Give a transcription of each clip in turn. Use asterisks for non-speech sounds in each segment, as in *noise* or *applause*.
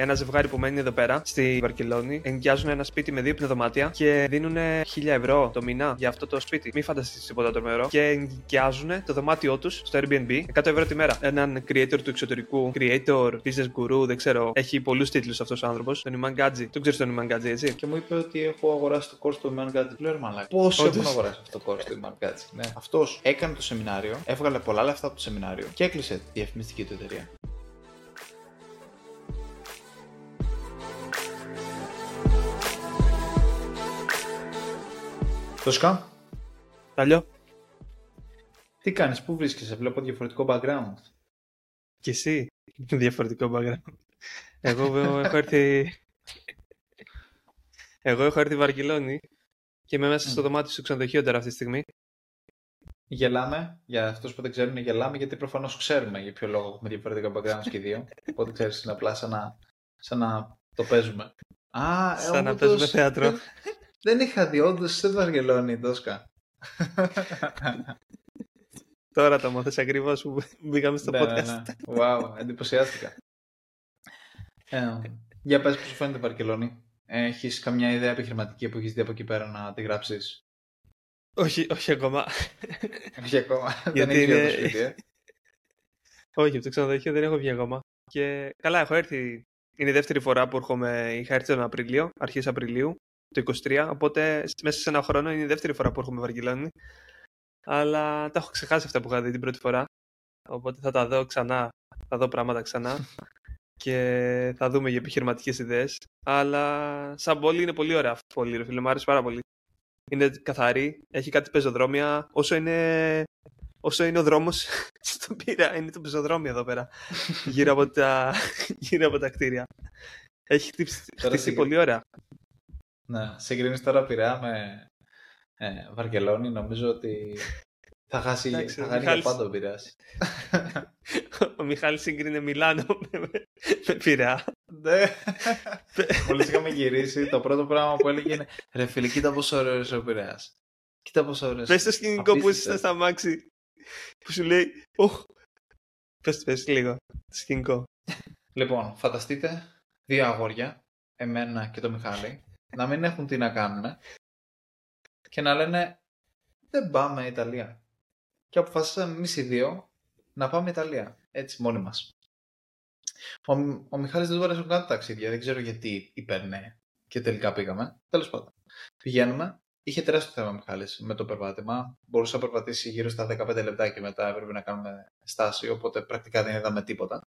ένα ζευγάρι που μένει εδώ πέρα στη Βαρκελόνη ενοικιάζουν ένα σπίτι με δύο πνευματία και δίνουν 1000 ευρώ το μήνα για αυτό το σπίτι. Μην φανταστείτε τίποτα τρομερό. Και ενοικιάζουν το δωμάτιό τους στο Airbnb 100 ευρώ τη μέρα. Έναν creator του εξωτερικού, creator, business guru, δεν ξέρω. Έχει πολλούς τίτλους αυτός ο άνθρωπος. Τον Iman Gadzi. Τον ξέρεις τον Iman Gadzi, έτσι; Και μου είπε ότι έχω αγοράσει το κόρс του Iman Gadzi. Λέω ρε μαλάκα. Πόσο Όντως. έχουν αγοράσει αυτό το κόρς του Iman Gadzi. Ναι. Αυτός έκανε το σεμινάριο, έβγαλε πολλά λεφτά από το σεμινάριο και έκλεισε τη διαφημιστική του εταιρεία. Τόσκα, Ταλιό. τι κάνεις, πού βρίσκεσαι, βλέπω διαφορετικό background. Και εσύ. Διαφορετικό background. Εγώ βε- έχω έρθει. Εγώ έχω έρθει Βαρκελόνη και είμαι μέσα στο Μμ. δωμάτιο του ξενοδοχείου τώρα αυτή τη στιγμή. Γελάμε, για αυτούς που δεν ξέρουν γελάμε, γιατί προφανώς ξέρουμε για ποιο λόγο έχουμε διαφορετικά backgrounds και οι δύο. Οπότε ξέρεις, είναι απλά σαν να, σαν να το παίζουμε. Α, ε, Σαν να όντως, παίζουμε θέατρο. *laughs* Δεν, δεν είχα δει, όντως σε Βαργελόνη, Τόσκα. *laughs* Τώρα το μάθες ακριβώς που μπήκαμε στο ναι, podcast. ναι, ναι. Wow, εντυπωσιάστηκα. Ε, για πες πώς σου φαίνεται η Βαρκελόνη. Έχεις καμιά ιδέα επιχειρηματική που έχεις δει από εκεί πέρα να τη γράψεις; όχι, όχι ακόμα. Όχι ακόμα. *laughs* δεν Γιατί έχεις βγει από το είναι- σπίτι, ε. όχι, από το ξενοδοχείο δεν έχω βγει ακόμα. Και καλά, έχω έρθει. Είναι η δεύτερη φορά που έρχομαι. Είχα έρθει τον Απρίλιο, αρχές Απριλίου, το 23. Οπότε μέσα σε ένα χρόνο είναι η δεύτερη φορά που έρχομαι Βαρκελόνη. Αλλά τα έχω ξεχάσει αυτά που είχα δει την πρώτη φορά. Οπότε θα τα δω ξανά. Θα δω πράγματα ξανά. *laughs* και θα δούμε για επιχειρηματικές ιδέες. Αλλά σαν πόλη είναι πολύ ωραία. Πολύ, ρε φίλε, μου άρεσε πάρα πολύ. Είναι καθαρή, έχει κάτι πεζοδρόμια. Όσο είναι, όσο είναι ο δρόμος *laughs* στον Πειραιά, είναι το πεζοδρόμιο εδώ πέρα. *laughs* γύρω, από τα, γύρω από τα κτίρια. Έχει χτυπήσει, Τώρα χτιστεί συγκρι- πολύ ωραία. Ναι, συγκρίνεις τώρα Πειραιά με ε, Βαρκελόνη, νομίζω ότι *laughs* θα χάσει, Εντάξει, θα ο χάνει για Μιχάλης- πάντα ο Πειραιάς. *laughs* Ο Μιχάλης σύγκρινε Μιλάνο *laughs* με, με, με Πειραιά. Ναι. Μόλις είχαμε γυρίσει, το πρώτο πράγμα που έλεγε είναι «Ρε φίλε, κοίτα πόσο ωραίος ο Πειραιάς». Κοίτα πόσο ωραίος. Πες το σκηνικό που Απίστευτο. είσαι στα μάξι. Που σου λέει, Ωχ. Πες, πες λίγο. Το σκηνικό. Λοιπόν, φανταστείτε δύο αγόρια, εμένα και το Μιχάλη, να μην έχουν τι να κάνουν και να λένε δεν πάμε Ιταλία. Και αποφασίσαμε εμείς οι δύο να πάμε Ιταλία. Έτσι, μόνοι μας. Ο, ο Μιχάλης δεν του αρέσουν καν τα ταξίδια, δεν ξέρω γιατί είπε ναι και τελικά πήγαμε. Τέλος πάντων. Πηγαίνουμε. Είχε τεράστιο θέμα ο Μιχάλης με το περπάτημα. Μπορούσε να περπατήσει γύρω στα 15 λεπτά και μετά έπρεπε να κάνουμε στάση, οπότε πρακτικά δεν είδαμε τίποτα.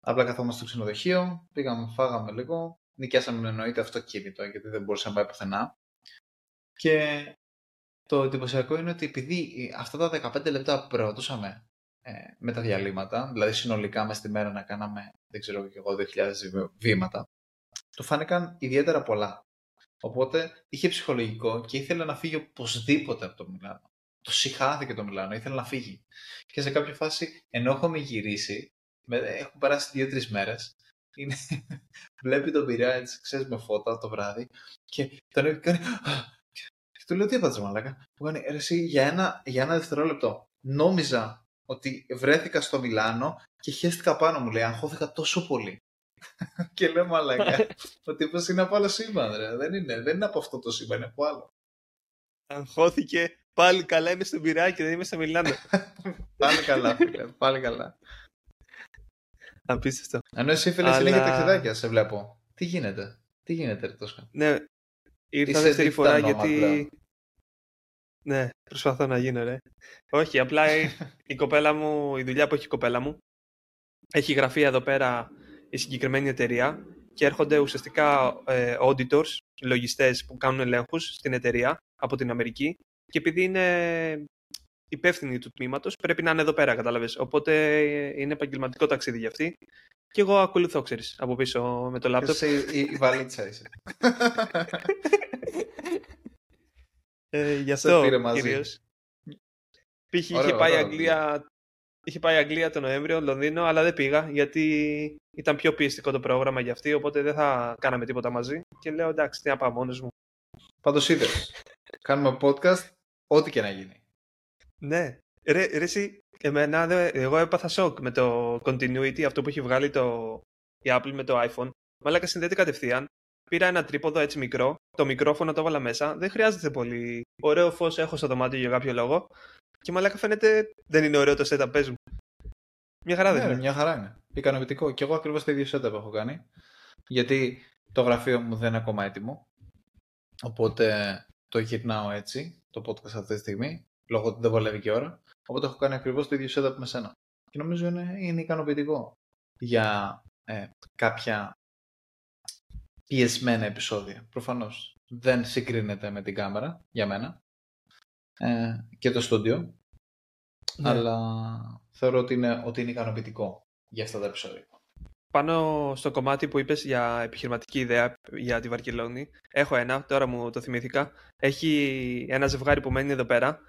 Απλά καθόμαστε στο ξενοδοχείο, πήγαμε, φάγαμε λίγο, νοικιάσαμε εννοείται αυτοκίνητο γιατί δεν μπορούσε να πάει πουθενά. Και το εντυπωσιακό είναι ότι επειδή αυτά τα 15 λεπτά που περπατούσαμε ε, με τα διαλύματα, δηλαδή συνολικά μες στη μέρα να κάναμε, δεν ξέρω και εγώ, 2.000 βη- βήματα, του φάνηκαν ιδιαίτερα πολλά. Οπότε είχε ψυχολογικό και ήθελε να φύγει οπωσδήποτε από το Μιλάνο. Το συχάθηκε το Μιλάνο, ήθελε να φύγει. Και σε κάποια φάση, ενώ έχουμε γυρίσει, με, έχουν περάσει δύο-τρεις μέρες. Είναι... *laughs* Βλέπει τον Πειραιά έτσι, ξέρεις, με φώτα το βράδυ και τον κάνει. Και *gasps* του λέω τι έπαθες μαλάκα; Μου κάνει ρε εσύ για ένα, για ένα δευτερόλεπτο. Νόμιζα ότι βρέθηκα στο Μιλάνο και χέστηκα πάνω μου λέει. Αγχώθηκα τόσο πολύ. *laughs* και λέω μαλάκα. *laughs* ο τύπος είναι από άλλο σύμπαν ρε. Δεν είναι, δεν είναι από αυτό το σύμπαν, είναι από άλλο. Αγχώθηκε. Πάλι καλά είμαι στον Πειραιά και δεν είμαι στο Μιλάνο. πάλι καλά φίλε, πάλι καλά. Απίστευτο. Ενώ εσύ φίλες Αλλά- συνέχεια ταξιδάκια σε βλέπω. Τι γίνεται, τι γίνεται ρε Τόσκα; Ναι, ήρθα Είσαι δεύτερη digital φορά nomad γιατί... πλέον. Ναι, προσπαθώ να γίνω, ρε. Όχι, απλά η, *laughs* η κοπέλα μου, η δουλειά που έχει η κοπέλα μου, έχει γραφεία εδώ πέρα η συγκεκριμένη εταιρεία και έρχονται ουσιαστικά ε, auditors, λογιστές που κάνουν ελέγχους στην εταιρεία από την Αμερική και επειδή είναι υπεύθυνοι του τμήματος πρέπει να είναι εδώ πέρα, κατάλαβες. Οπότε ε, είναι επαγγελματικό ταξίδι για αυτή και εγώ ακολουθώ, ξέρεις, από πίσω με το λάπτοπ. Είσαι η, η, η βαλίτσα είσαι. Ε, γι' Σε αυτό πήρε μαζί. κυρίως. Π.χ. Ωραίο, είχε πάει ωραίο. Αγγλία, είχε πάει Αγγλία το Νοέμβριο, Λονδίνο, αλλά δεν πήγα γιατί ήταν πιο πιεστικό το πρόγραμμα για αυτή, οπότε δεν θα κάναμε τίποτα μαζί. Και λέω εντάξει, τι να πάω μόνος μου. Πάντως είδες. Κάνουμε podcast, ό,τι και να γίνει. Ναι. Ρε, ρε εσύ, εμένα, δε- εγώ έπαθα σοκ με το continuity, αυτό που έχει βγάλει το, η Apple με το iPhone. Μαλάκα συνδέεται κατευθείαν. Πήρα ένα τρίποδο έτσι μικρό, το μικρόφωνο το έβαλα μέσα. Δεν χρειάζεται πολύ ωραίο φως έχω στο δωμάτιο για κάποιο λόγο. Και μαλάκα φαίνεται δεν είναι ωραίο το setup, παίζουν. Μια χαρά δεν Ναι, είναι. μια χαρά είναι. Ικανοποιητικό. Και εγώ ακριβώς το ίδιο setup έχω κάνει. Γιατί το γραφείο μου δεν είναι ακόμα έτοιμο. Οπότε το γυρνάω έτσι, το podcast αυτή τη στιγμή, λόγω ότι δεν βολεύει και ώρα. Οπότε έχω κάνει ακριβώς το ίδιο setup με σένα. Και νομίζω είναι, είναι ικανοποιητικό για ε, κάποια πιεσμένα επεισόδια. Προφανώς δεν συγκρίνεται με την κάμερα για μένα ε, και το στούντιο. Ναι. Αλλά θεωρώ ότι είναι, ότι είναι ικανοποιητικό για αυτά τα επεισόδια. Πάνω στο κομμάτι που είπες για επιχειρηματική ιδέα για τη Βαρκελόνη, έχω ένα, τώρα μου το θυμήθηκα. Έχει ένα ζευγάρι που μένει εδώ πέρα,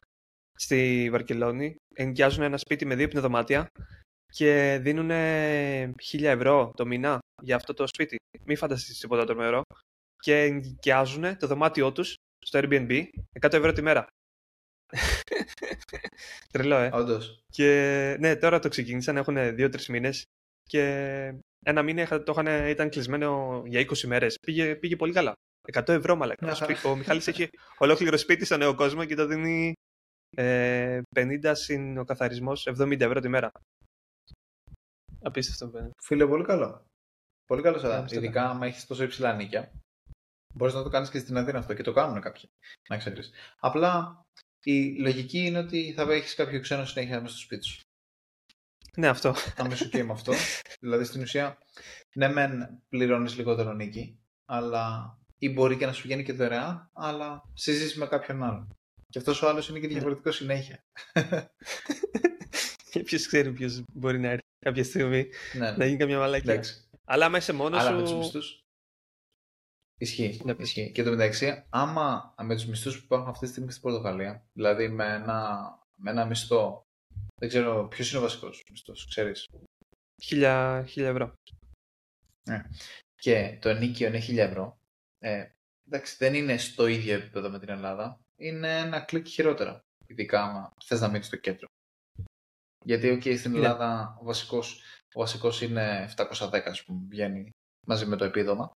στη Βαρκελόνη. Ενοικιάζουν ένα σπίτι με δύο πνευδομάτια και δίνουν χίλια ευρώ το μήνα για αυτό το σπίτι. Μην φανταστείς τίποτα τρομερό. Και ενοικιάζουν το δωμάτιό τους στο Airbnb 100 ευρώ τη μέρα. *laughs* Τρελό, ε. Όντως. Και ναι, τώρα το ξεκίνησαν, έχουν δύο-τρεις μήνες. Και ένα μήνα είχα- το είχαν, ήταν κλεισμένο για 20 μέρες. Πήγε, πήγε πολύ καλά. 100 ευρώ, μαλακά. Μια Ο, χαρά. σπί- ο Μιχάλης έχει ολόκληρο σπίτι στο νέο κόσμο και το δίνει ε, 50 συν ο καθαρισμός 70 ευρώ τη μέρα. Απίστευτο, παιδί. Φίλε, πολύ καλό. Πολύ καλό setup. Άμστερνταμ. Ειδικά άμα έχεις τόσο υψηλά νίκια. Μπορείς να το κάνεις και στην Αθήνα αυτό και το κάνουν κάποιοι. Να ξέρεις. Απλά η λογική είναι ότι θα έχεις κάποιο ξένο συνέχεια μέσα στο σπίτι σου. Ναι, αυτό. Αν είσαι OK με αυτό. δηλαδή στην ουσία, ναι, μεν πληρώνεις λιγότερο νίκη, αλλά ή μπορεί και να σου βγαίνει και δωρεάν, αλλά συζήσεις με κάποιον άλλον. Και αυτός ο άλλος είναι και διαφορετικός συνέχεια. *laughs* Ποιος ξέρει ποιος μπορεί να έρθει κάποια στιγμή ναι, να γίνει καμιά μαλακία. εντάξει. Αλλά άμα είσαι μόνος Αλλά με τους σου. μισθούς. Ισχύει. Ναι, πες. ισχύει. Και το μεταξύ, άμα με τους μισθούς που υπάρχουν αυτή τη στιγμή στην Πορτογαλία, δηλαδή με ένα, με ένα μισθό. Δεν ξέρω ποιος είναι ο βασικός μισθός, ξέρεις; Χίλια, χίλια ευρώ. Και το ενίκιο είναι 1000 ευρώ. Ε, εντάξει, δεν είναι στο ίδιο επίπεδο με την Ελλάδα. Είναι ένα κλικ χειρότερα. Ειδικά άμα θες να μείνεις στο κέντρο. Γιατί, OK, στην Ναι. Ελλάδα ο βασικός, ο βασικός είναι 710, ας πούμε, βγαίνει μαζί με το επίδομα.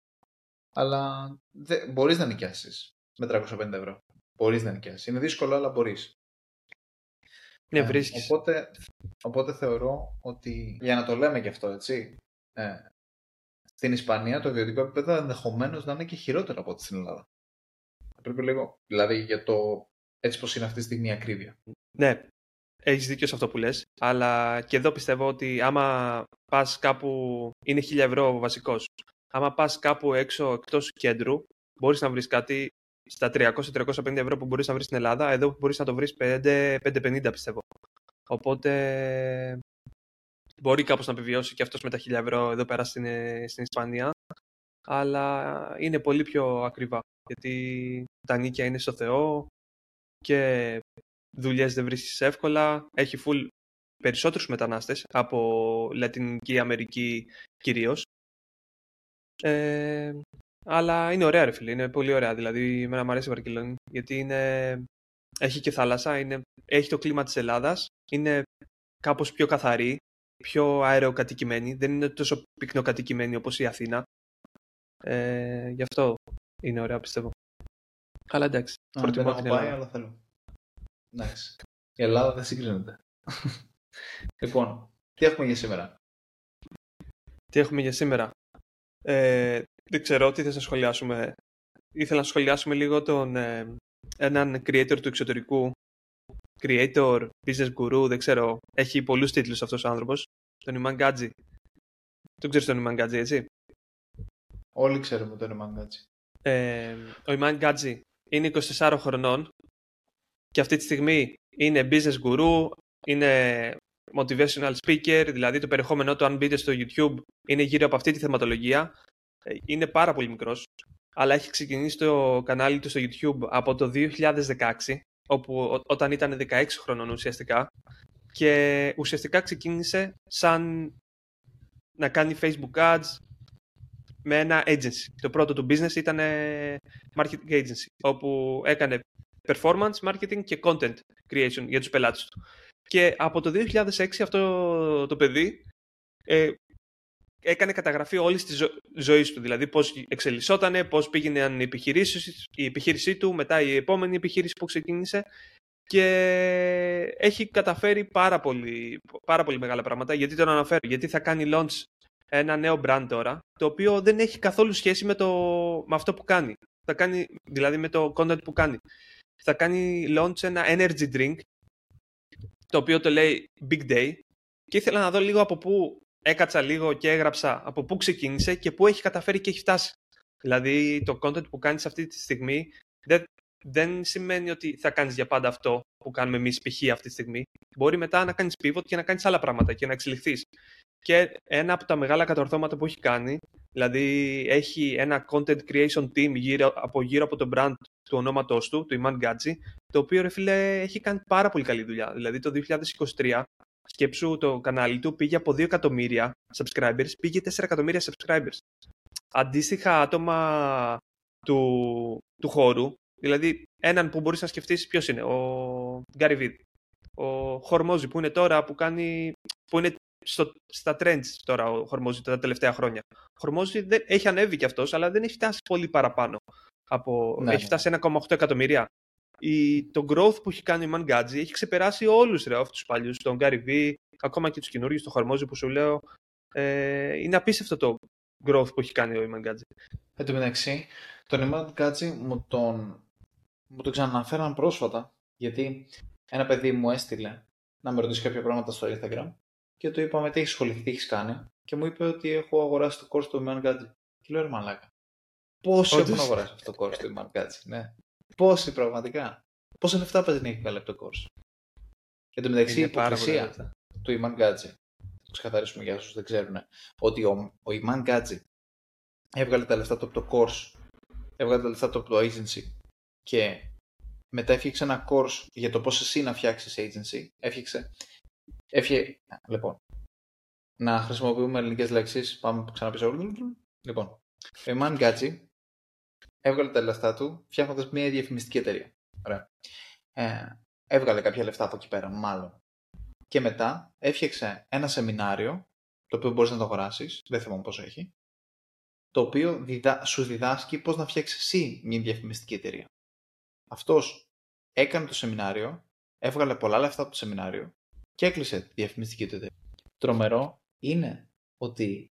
Αλλά δεν, μπορείς να νοικιάσεις με 350 ευρώ. Μπορείς να νοικιάσεις. Είναι δύσκολο, αλλά μπορείς. Ναι, Ε, βρίσκεις. Οπότε, οπότε θεωρώ ότι, για να το λέμε και αυτό, έτσι, ε, στην Ισπανία το βιωτικό επίπεδο ενδεχομένως να είναι και χειρότερο από ό,τι στην Ελλάδα. Πρέπει λίγο, δηλαδή για το έτσι πως είναι αυτή τη στιγμή η ακρίβεια. Ναι, έχεις δίκιο σε αυτό που λες, αλλά και εδώ πιστεύω ότι άμα πας κάπου, είναι 1000 ευρώ ο βασικός, άμα πας κάπου έξω εκτός κέντρου, μπορείς να βρεις κάτι στα 300-350 ευρώ που μπορείς να βρεις στην Ελλάδα, εδώ μπορείς να το βρεις 5-550 πιστεύω. Οπότε μπορεί κάπως να επιβιώσει και αυτός με τα 1000 ευρώ εδώ πέρα στην, ε, στην Ισπανία, αλλά είναι πολύ πιο ακριβά, γιατί τα νίκια είναι στο Θεό και δουλειές δεν βρίσκεις εύκολα. Έχει full περισσότερους μετανάστες από Λατινική Αμερική κυρίως. Ε, αλλά είναι ωραία ρε φίλε, είναι πολύ ωραία. Δηλαδή, εμένα μου αρέσει η Βαρκελόνη, γιατί είναι... έχει και θάλασσα, είναι... έχει το κλίμα της Ελλάδας, είναι κάπως πιο καθαρή, πιο αεροκατοικημένη, δεν είναι τόσο πυκνοκατοικημένη όπως η Αθήνα. Ε, γι' αυτό είναι ωραία πιστεύω. Αλλά εντάξει, Α, δεν προτιμώ έχω την πάει, Ελλάδα. αλλά θέλω. Εντάξει. Η Ελλάδα δεν συγκρίνεται. *laughs* λοιπόν, τι έχουμε για σήμερα; Τι έχουμε για σήμερα; Ε, δεν ξέρω τι θες να σχολιάσουμε; Ήθελα να σχολιάσουμε λίγο τον, ε, έναν creator του εξωτερικού. Creator, business guru, δεν ξέρω. Έχει πολλούς τίτλους αυτός ο άνθρωπος. Τον Ιμάν Γκάτζη. Τον ξέρεις τον Ιμάν Γκάτζη, έτσι; Όλοι ξέρουμε τον Μαγκάτσι. Ε, ο Ιμάν Γκάτζη είναι 24 χρονών και αυτή τη στιγμή είναι business guru, είναι motivational speaker, δηλαδή το περιεχόμενό του αν μπείτε στο YouTube είναι γύρω από αυτή τη θεματολογία. Ε, Είναι πάρα πολύ μικρός, αλλά έχει ξεκινήσει το κανάλι του στο YouTube από το 2016, όπου ό- όταν ήταν 16 χρονών ουσιαστικά και ουσιαστικά ξεκίνησε σαν να κάνει Facebook ads με ένα agency. Το πρώτο του business ήταν ε, marketing agency, όπου έκανε performance marketing και content creation για τους πελάτες του. Και από το 2006 αυτό το παιδί ε, έκανε καταγραφή όλης της ζω... ζωής του. Δηλαδή, πώς εξελισσόταν, πώς πήγαινε η, η επιχείρησή του, μετά η επόμενη επιχείρηση που ξεκίνησε. Και έχει καταφέρει πάρα πολύ, πάρα πολύ μεγάλα πράγματα. Γιατί τον αναφέρω, Γιατί θα κάνει launch ένα νέο brand τώρα, το οποίο δεν έχει καθόλου σχέση με, το, με αυτό που κάνει. Θα κάνει, δηλαδή με το content που κάνει. Θα κάνει launch ένα energy drink, το οποίο το λέει Big Day. Και ήθελα να δω λίγο από πού έκατσα λίγο και έγραψα από πού ξεκίνησε και πού έχει καταφέρει και έχει φτάσει. Δηλαδή το content που κάνεις αυτή τη στιγμή δεν, δεν σημαίνει ότι θα κάνεις για πάντα αυτό που κάνουμε εμείς π.χ. αυτή τη στιγμή. Μπορεί μετά να κάνεις pivot και να κάνεις άλλα πράγματα και να εξελιχθείς. Και ένα από τα μεγάλα κατορθώματα που έχει κάνει, δηλαδή έχει ένα content creation team γύρω από, γύρω από το brand του ονόματός του, του Iman Gadzi, το οποίο ρε φίλε έχει κάνει πάρα πολύ καλή δουλειά. Δηλαδή το 2023 σκέψου το κανάλι του πήγε από 2 εκατομμύρια subscribers, πήγε 4 εκατομμύρια subscribers. Αντίστοιχα άτομα του, του χώρου, δηλαδή έναν που μπορείς να σκεφτείς ποιος είναι, ο Gary Vee, ο Χορμόζη που είναι τώρα, που κάνει, που είναι στο, στα trends τώρα ο Χορμόζη τα τελευταία χρόνια. Ο Χορμόζη δεν, έχει ανέβει κι αυτός, αλλά δεν έχει φτάσει πολύ παραπάνω. Από, ναι, έχει ναι. φτάσει 1,8 εκατομμύρια η, το growth που έχει κάνει η Mangadji έχει ξεπεράσει όλους αυτούς τους παλιούς, τον Gary Vee, ακόμα και τους καινούριους, τον Χαρμόζη που σου λέω. Ε, είναι απίστευτο το growth που έχει κάνει ο Mangadji. Εν τω μεταξύ, τον Mangadji μου τον, μου τον ξαναναφέραν πρόσφατα, γιατί ένα παιδί μου έστειλε να με ρωτήσει κάποια πράγματα στο Instagram και του είπαμε τι έχεις ασχοληθεί, τι έχεις κάνει; Και μου είπε ότι έχω αγοράσει το course του Mangadji. Και λέω, ρε μαλάκα. Πώς έχουν αγοράσει αυτό το course του Mangadji, ναι. Πόσοι πραγματικά. Πόσα λεφτά παίζει να έχει βγάλει από το course; Εν τω μεταξύ, η υποκρισία του Ιμάν Γκάτζι, το ξεκαθαρίσουμε για όσους δεν ξέρουν, ότι ο, ο Ιμάν Γκάτζι έβγαλε τα λεφτά του από το course, έβγαλε τα λεφτά του από το agency και μετά έφτιαξε ένα course για το πώς εσύ να φτιάξεις agency. Έφτιαξε, έφυγε, λοιπόν, να χρησιμοποιούμε ελληνικές λέξεις, πάμε ξανά πίσω. Λοιπόν, ο Ιμάν Γκάτζι έβγαλε τα λεφτά του φτιάχνοντας μια διαφημιστική εταιρεία. Ωραία. Ε, έβγαλε κάποια λεφτά από εκεί πέρα, μάλλον. Και μετά έφτιαξε ένα σεμινάριο, το οποίο μπορείς να το αγοράσεις, δεν θυμάμαι πόσο έχει, το οποίο διδα... σου διδάσκει πώς να φτιάξεις εσύ μια διαφημιστική εταιρεία. Αυτός έκανε το σεμινάριο, έβγαλε πολλά λεφτά από το σεμινάριο και έκλεισε τη διαφημιστική του εταιρεία. Τρομερό είναι ότι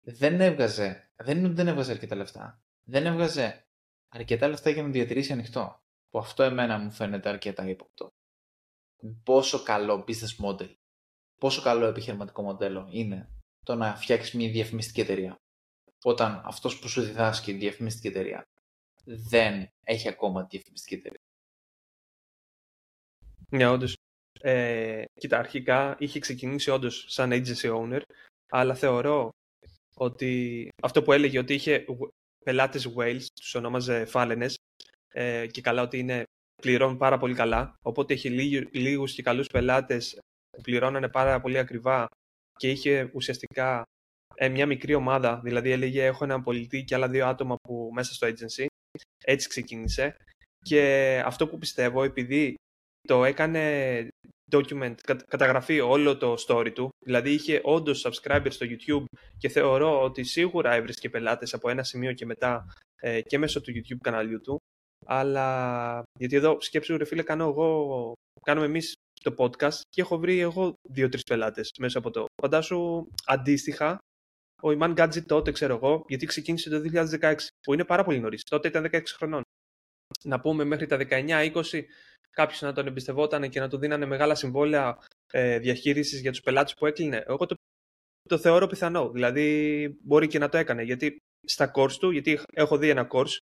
δεν έβγαζε, δεν είναι ότι δεν έβγαζε αρκετά λεφτά δεν έβγαζε αρκετά λεφτά για να διατηρήσει ανοιχτό. Που αυτό εμένα μου φαίνεται αρκετά ύποπτο. Πόσο καλό business model, πόσο καλό επιχειρηματικό μοντέλο είναι το να φτιάξεις μια διαφημιστική εταιρεία. Όταν αυτός που σου διδάσκει η διαφημιστική εταιρεία δεν έχει ακόμα διαφημιστική εταιρεία. Ναι, όντως. Ε, κοίτα, αρχικά είχε ξεκινήσει όντως σαν agency owner, αλλά θεωρώ ότι αυτό που έλεγε ότι είχε πελάτες Wales, τους ονόμαζε φάλαινες ε, και καλά ότι είναι, πληρώνουν πάρα πολύ καλά. Οπότε έχει λίγους και καλούς πελάτες που πληρώνανε πάρα πολύ ακριβά και είχε ουσιαστικά ε, μια μικρή ομάδα, δηλαδή έλεγε έχω έναν πολιτή και άλλα δύο άτομα που μέσα στο agency. Έτσι ξεκίνησε. Και αυτό που πιστεύω, επειδή το έκανε document, καταγραφεί όλο το story του. Δηλαδή είχε όντως subscribers στο YouTube και θεωρώ ότι σίγουρα έβρισκε πελάτες από ένα σημείο και μετά ε, και μέσω του YouTube καναλιού του. Αλλά γιατί εδώ σκέψου ρε φίλε κάνω εγώ, κάνουμε εμείς το podcast και έχω βρει εγώ δύο-τρεις πελάτες μέσα από το. Φαντάσου αντίστοιχα ο Ιμάν Gadget τότε ξέρω εγώ, γιατί ξεκίνησε το 2016, που είναι πάρα πολύ νωρίς. Τότε ήταν 16 χρονών. Να πούμε μέχρι τα 19-20 κάποιος να τον εμπιστευόταν και να του δίνανε μεγάλα συμβόλαια ε, διαχείρισης για τους πελάτες που έκλεινε. Εγώ το, το θεωρώ πιθανό. Δηλαδή μπορεί και να το έκανε. Γιατί στα course του, γιατί έχω δει ένα course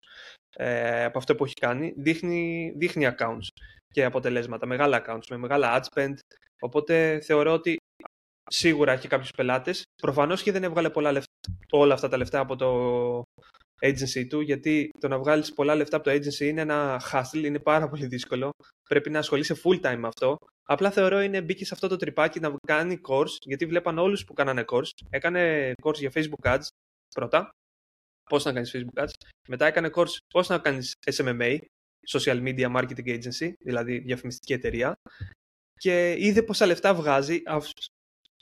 ε, από αυτό που έχει κάνει, δείχνει, δείχνει accounts και αποτελέσματα, μεγάλα accounts με μεγάλα ad spend. Οπότε θεωρώ ότι σίγουρα έχει κάποιους πελάτες. Προφανώς και δεν έβγαλε πολλά λεφτά, όλα αυτά τα λεφτά από το agency του, γιατί το να βγάλεις πολλά λεφτά από το agency είναι ένα hustle, είναι πάρα πολύ δύσκολο. Πρέπει να ασχολείσαι full time με αυτό. Απλά θεωρώ είναι μπήκε σε αυτό το τρυπάκι να κάνει course, γιατί βλέπαν όλους που κάνανε course. Έκανε course για Facebook ads πρώτα, πώς να κάνεις Facebook ads. Μετά έκανε course πώς να κάνεις SMMA, Social Media Marketing Agency, δηλαδή διαφημιστική εταιρεία. Και είδε πόσα λεφτά βγάζει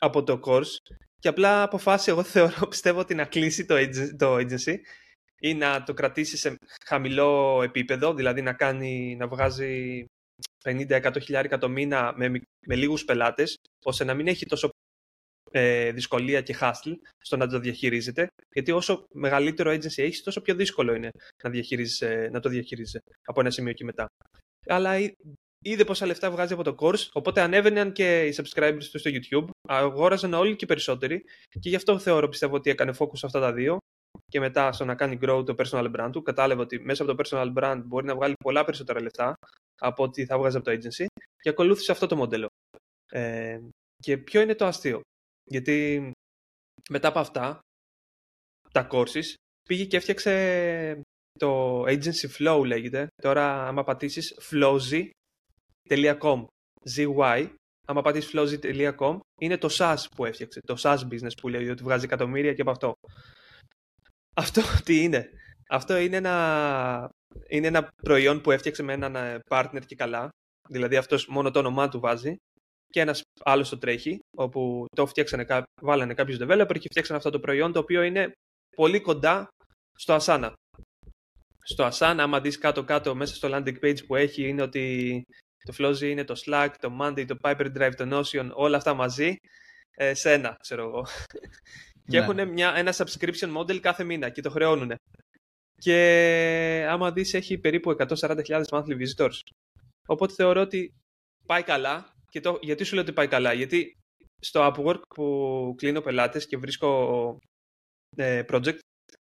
από το course και απλά αποφάσισε, εγώ θεωρώ, *laughs* πιστεύω ότι να κλείσει το, το agency ή να το κρατήσει σε χαμηλό επίπεδο, δηλαδή να, κάνει, να βγάζει 50-100 χιλιάρικα το μήνα με, με λίγους πελάτες, ώστε να μην έχει τόσο ε, δυσκολία και hustle στο να το διαχειρίζεται. Γιατί όσο μεγαλύτερο agency έχεις, τόσο πιο δύσκολο είναι να, να το διαχειρίζεσαι από ένα σημείο και μετά. Αλλά είδε πόσα λεφτά βγάζει από το course, οπότε ανέβαιναν και οι subscribers του στο YouTube, αγόραζαν όλοι και περισσότεροι και γι' αυτό θεωρώ πιστεύω ότι έκανε focus σε αυτά τα δύο και μετά στο να κάνει grow το personal brand του. Κατάλαβε ότι μέσα από το personal brand μπορεί να βγάλει πολλά περισσότερα λεφτά από ό,τι θα βγάζει από το agency και ακολούθησε αυτό το μοντέλο. Ε, και ποιο είναι το αστείο; Γιατί μετά από αυτά, τα courses, πήγε και έφτιαξε το agency flow λέγεται. Τώρα άμα πατήσεις flowzy.com ZY άμα πατήσεις flowzy.com είναι το SaaS που έφτιαξε, το SaaS business που λέει ότι βγάζει εκατομμύρια και από αυτό. Αυτό τι είναι. Αυτό είναι ένα, είναι ένα προϊόν που έφτιαξε με έναν ε, partner και καλά. Δηλαδή αυτός μόνο το όνομά του βάζει και ένας άλλος το τρέχει, όπου το φτιάξανε, βάλανε κάποιους developer και φτιάξανε αυτό το προϊόν, το οποίο είναι πολύ κοντά στο Asana. Στο Asana, άμα δεις κάτω-κάτω μέσα στο landing page που έχει, είναι ότι το Flozy είναι το Slack, το Monday, το Piperdrive, το Notion, όλα αυτά μαζί, ε, σε ένα, ξέρω εγώ. *laughs* Και ναι. έχουν μια, ένα subscription model κάθε μήνα και το χρεώνουν. Και άμα δεις έχει περίπου 140.000 monthly visitors. Οπότε θεωρώ ότι πάει καλά. Και το, γιατί σου λέω ότι πάει καλά; Γιατί στο Upwork που κλείνω πελάτες και βρίσκω ε, project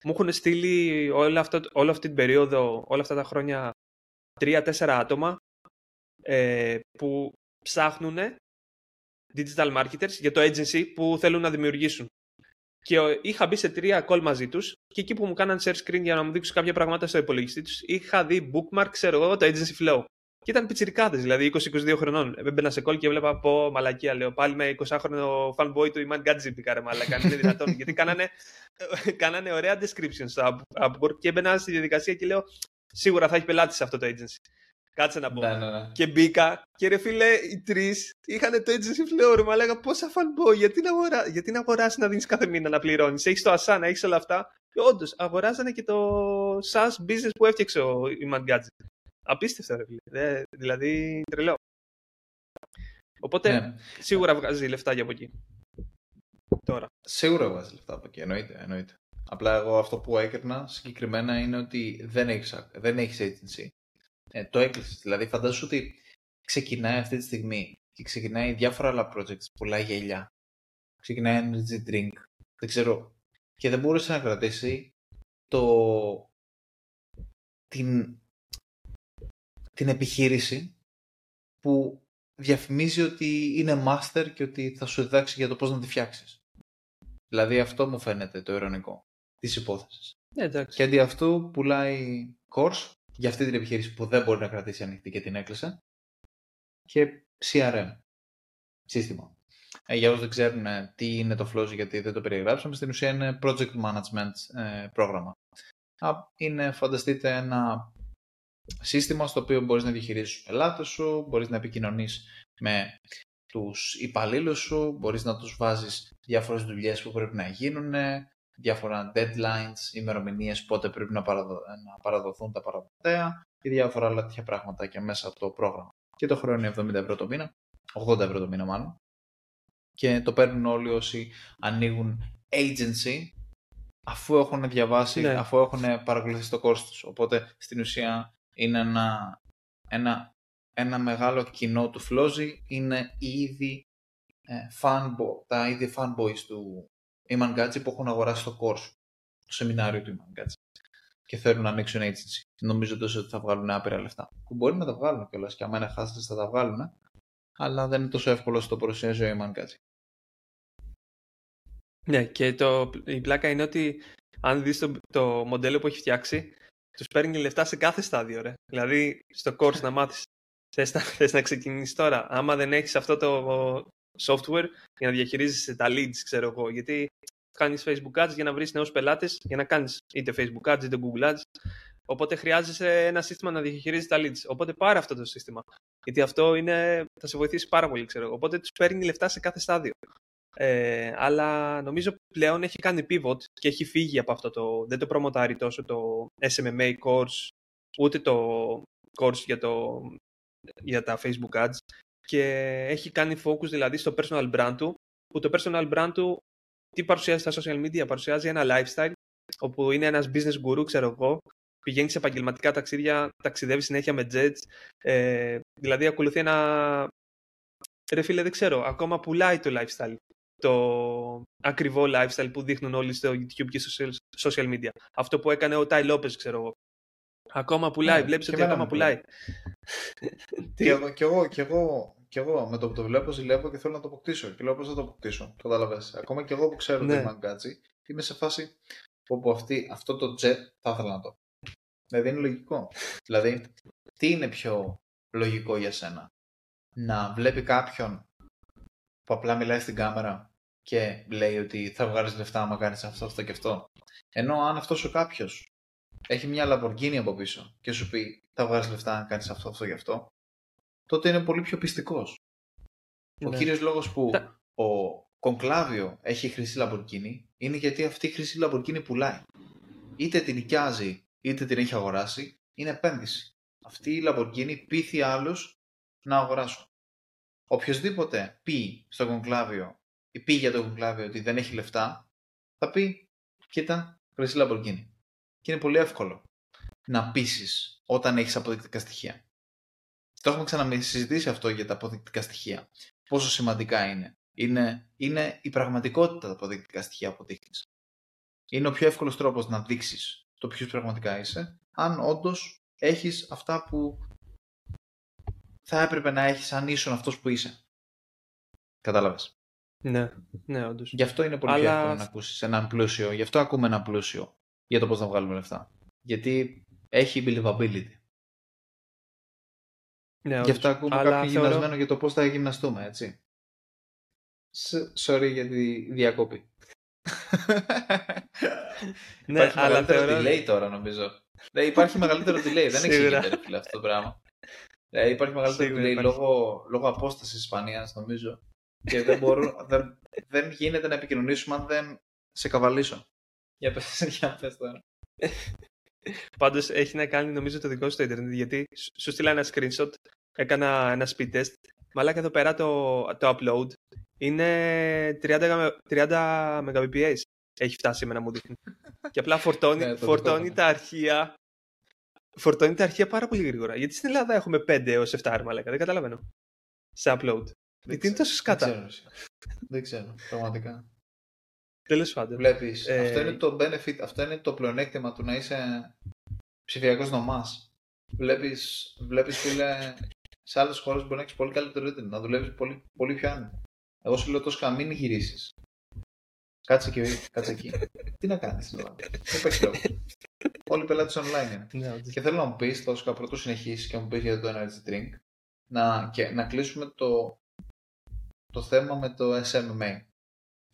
μου έχουν στείλει όλη, αυτό, όλη αυτή την περίοδο, όλα αυτά τα χρόνια, τρία-τέσσερα άτομα ε, που ψάχνουν digital marketers για το agency που θέλουν να δημιουργήσουν. Και είχα μπει σε τρία call μαζί τους και εκεί που μου κάναν share screen για να μου δείξουν κάποια πράγματα στο υπολογιστή τους, είχα δει bookmark, ξέρω εγώ, το agency flow. Και ήταν πιτσιρικάδες, δηλαδή 20-22 χρονών. Έμπαινα σε call και έβλεπα από μαλακία, λέω. Πάλι με 20χρονο fanboy του Iman Gadget πήκαρε μαλακά. Είναι δυνατόν. Γιατί κάνανε, *laughs* κάνανε ωραία descriptions στο Upwork και έμπαινα στη διαδικασία και λέω σίγουρα θα έχει πελάτης σε αυτό το agency. Κάτσε να πω. Ναι, ναι, ναι. Και μπήκα και ρε φίλε, οι τρεις είχαν το agency floor. Μα λέγα πόσα fanboy, γιατί να, αγορά... γιατί να αγοράσει να δίνεις κάθε μήνα να πληρώνεις; Έχεις το Asana, έχεις όλα αυτά. Και όντως, αγοράζανε και το SaaS business που έφτιαξε ο Iman Gadget. Απίστευτο, ρε φίλε. Δηλαδή, τρελό. Οπότε, ναι. σίγουρα βγάζει λεφτά για από εκεί. Τώρα. Σίγουρα βγάζει λεφτά από εκεί, εννοείται. εννοείται. Απλά εγώ αυτό που έκρινα συγκεκριμένα είναι ότι δεν έχεις, δεν έχεις agency ε, το έκλεισες. Δηλαδή, φαντάζομαι ότι ξεκινάει αυτή τη στιγμή και ξεκινάει διάφορα άλλα projects, πολλά γέλια. Ξεκινάει energy drink, δεν ξέρω. Και δεν μπορούσε να κρατήσει το... την... την επιχείρηση που διαφημίζει ότι είναι master και ότι θα σου διδάξει για το πώς να τη φτιάξεις. Δηλαδή αυτό μου φαίνεται το ειρωνικό της υπόθεσης. Ναι, και αντί αυτού πουλάει course για αυτή την επιχείρηση που δεν μπορεί να κρατήσει ανοιχτή και την έκλεισε. Και CRM, σύστημα. Ε, για όσους δεν ξέρουν ε, τι είναι το Flows γιατί δεν το περιγράψαμε, στην ουσία είναι project management ε, πρόγραμμα. Είναι, φανταστείτε, ένα σύστημα στο οποίο μπορείς να διαχειρίζεις τους πελάτες σου, μπορείς να επικοινωνείς με τους υπαλλήλους σου, μπορείς να τους βάζεις διάφορες δουλειές που πρέπει να γίνουν, διάφορα deadlines, ημερομηνίες πότε πρέπει να, να παραδοθούν τα παραδοτέα και διάφορα άλλα τέτοια πράγματα και μέσα από το πρόγραμμα. Και το χρόνο είναι 70 ευρώ το μήνα, 80 ευρώ το μήνα μάλλον. Και το παίρνουν όλοι όσοι ανοίγουν agency αφού έχουν διαβάσει, ναι. αφού έχουν παρακολουθήσει το κόστος. Οπότε στην ουσία είναι ένα, ένα, ένα μεγάλο κοινό του Flozy, είναι ήδη ε, fanboy, τα ήδη fanboys του, οι Mangachi που έχουν αγοράσει το course, το σεμινάριο του Mangachi και θέλουν να ανοίξουν agency, νομίζοντας ότι θα βγάλουν άπειρα λεφτά. Που μπορεί να τα βγάλουν κιόλας και άμα είναι χάσατε θα τα βγάλουν, αλλά δεν είναι τόσο εύκολο στο παρουσιάζει ο Mangachi. Ναι, και το, η πλάκα είναι ότι αν δεις το, το μοντέλο που έχει φτιάξει, τους παίρνει λεφτά σε κάθε στάδιο, ρε. Δηλαδή, στο course να μάθεις. Θες να ξεκινήσεις τώρα. Άμα δεν έχεις αυτό το software για να διαχειρίζεσαι τα leads, ξέρω εγώ. Γιατί κάνεις Facebook ads για να βρεις νέους πελάτες, για να κάνεις είτε Facebook ads είτε Google ads. Οπότε χρειάζεσαι ένα σύστημα να διαχειρίζεις τα leads. Οπότε πάρε αυτό το σύστημα. Γιατί αυτό είναι, θα σε βοηθήσει πάρα πολύ, ξέρω εγώ. Οπότε τους παίρνει λεφτά σε κάθε στάδιο. Ε, αλλά νομίζω πλέον έχει κάνει pivot και έχει φύγει από αυτό το. Δεν το προμοτάρει τόσο το SMMA course, ούτε το course για, το, για τα Facebook ads. Και έχει κάνει focus δηλαδή στο personal brand του, που το personal brand του τι παρουσιάζει στα social media, παρουσιάζει ένα lifestyle, όπου είναι ένας business guru, ξέρω εγώ, πηγαίνει σε επαγγελματικά ταξίδια, ταξιδεύει συνέχεια με jets, ε, δηλαδή ακολουθεί ένα... Ρε φίλε, δεν ξέρω, ακόμα πουλάει το lifestyle το ακριβό lifestyle που δείχνουν όλοι στο YouTube και στο social media. Αυτό που έκανε ο Τάι Λόπες, ξέρω εγώ. Ακόμα πουλάει, ναι, βλέπεις ότι ακόμα πουλάει. και, εγώ, και, εγώ, και, εγώ, και εγώ με το που το βλέπω ζηλεύω και θέλω να το αποκτήσω. Και λέω πώς θα το αποκτήσω. Κατάλαβες. Ακόμα και εγώ που ξέρω ναι. ότι είμαι είμαι σε φάση όπου αυτή, αυτό το jet θα ήθελα να το. Δηλαδή είναι λογικό. Δηλαδή, τι είναι πιο λογικό για σένα; Να βλέπει κάποιον που απλά μιλάει στην κάμερα και λέει ότι θα βγάλεις λεφτά άμα κάνεις αυτό, αυτό και αυτό. Ενώ αν αυτός ο κάποιος έχει μια λαμπορκίνη από πίσω και σου πει θα βγάλεις λεφτά αν κάνεις αυτό, αυτό και αυτό, τότε είναι πολύ πιο πιστικός. Ο ναι. κύριος λόγος που ο Κονκλάβιο έχει χρυσή λαμπορκίνη είναι γιατί αυτή η χρυσή λαμπορκίνη πουλάει. Είτε την νοικιάζει είτε την έχει αγοράσει, είναι επένδυση. Αυτή η λαμπορκίνη πείθει άλλους να αγοράσουν οποιοδήποτε πει στο κονκλάβιο ή πει για το κονκλάβιο ότι δεν έχει λεφτά, θα πει, κοίτα, χρυσή Λαμπορκίνη. Και είναι πολύ εύκολο να πείσεις όταν έχεις αποδεικτικά στοιχεία. Το έχουμε ξανασυζητήσει αυτό για τα αποδεικτικά στοιχεία. Πόσο σημαντικά είναι. Είναι, είναι η πραγματικότητα τα αποδεικτικά στοιχεία που δείχνεις. Είναι ο πιο εύκολος τρόπος να δείξεις το ποιος πραγματικά είσαι, αν όντως έχεις αυτά που θα έπρεπε να έχεις αν ήσουν αυτός που είσαι. Κατάλαβες; Ναι, ναι, όντως. Γι' αυτό είναι πολύ Αλλά... πιο εύκολο να ακούσεις έναν πλούσιο. Γι' αυτό ακούμε έναν πλούσιο για το πώς να βγάλουμε λεφτά. Γιατί έχει believability. Ναι, Γι' αυτό ακούμε Αλλά κάποιον θεωρώ... γυμνασμένο για το πώς θα γυμναστούμε, έτσι. Sorry για τη διακόπη. *laughs* ναι, υπάρχει αλλά μεγαλύτερο θεωρώ... delay τώρα νομίζω. Ναι, υπάρχει μεγαλύτερο delay, δεν εξηγείται αυτό το πράγμα. Ε, υπάρχει μεγαλύτερο delay λόγω, λόγω απόστασης Ισπανίας, νομίζω. Και δεν, μπορώ, δεν, δεν γίνεται να επικοινωνήσουμε αν δεν σε καβαλήσω. Για πες, *laughs* για πες τώρα. Πάντως έχει να κάνει νομίζω το δικό σου το Ιντερνετ γιατί σου στείλα ένα screenshot, έκανα ένα speed test. Μαλάκα εδώ πέρα το, το upload είναι 30, 30 Mbps. Έχει φτάσει με να μου δείχνει. *laughs* και απλά φορτώνει, ναι, φορτώνει τα αρχεία φορτώνει τα αρχεία πάρα πολύ γρήγορα. Γιατί στην Ελλάδα έχουμε 5 έως 7 άρμα, λέγα. Δεν καταλαβαίνω. Σε upload. Γιατί είναι τόσο σκάτα. Δεν ξέρω, δεν ξέρω πραγματικά. Τέλος πάντων. Βλέπεις. Ε... Αυτό είναι το benefit, αυτό είναι το πλεονέκτημα του να είσαι ψηφιακός νομάς. Βλέπεις, βλέπεις, φίλε, σε άλλες χώρες μπορεί να έχεις πολύ καλύτερο ίντερνετ, να δουλεύεις πολύ, πολύ πιο άνετα. Εγώ σου λέω τόσο μην γυρίσεις. Κάτσε εκεί, κάτσε εκεί. Τι να κάνεις τώρα; Δεν παίξει λόγο. Όλοι οι πελάτες online είναι. Ναι, και θέλω να μου πεις, τόσο πρωτού συνεχίσεις και μου πεις για το energy drink, να, και, να κλείσουμε το, το θέμα με το SMMA.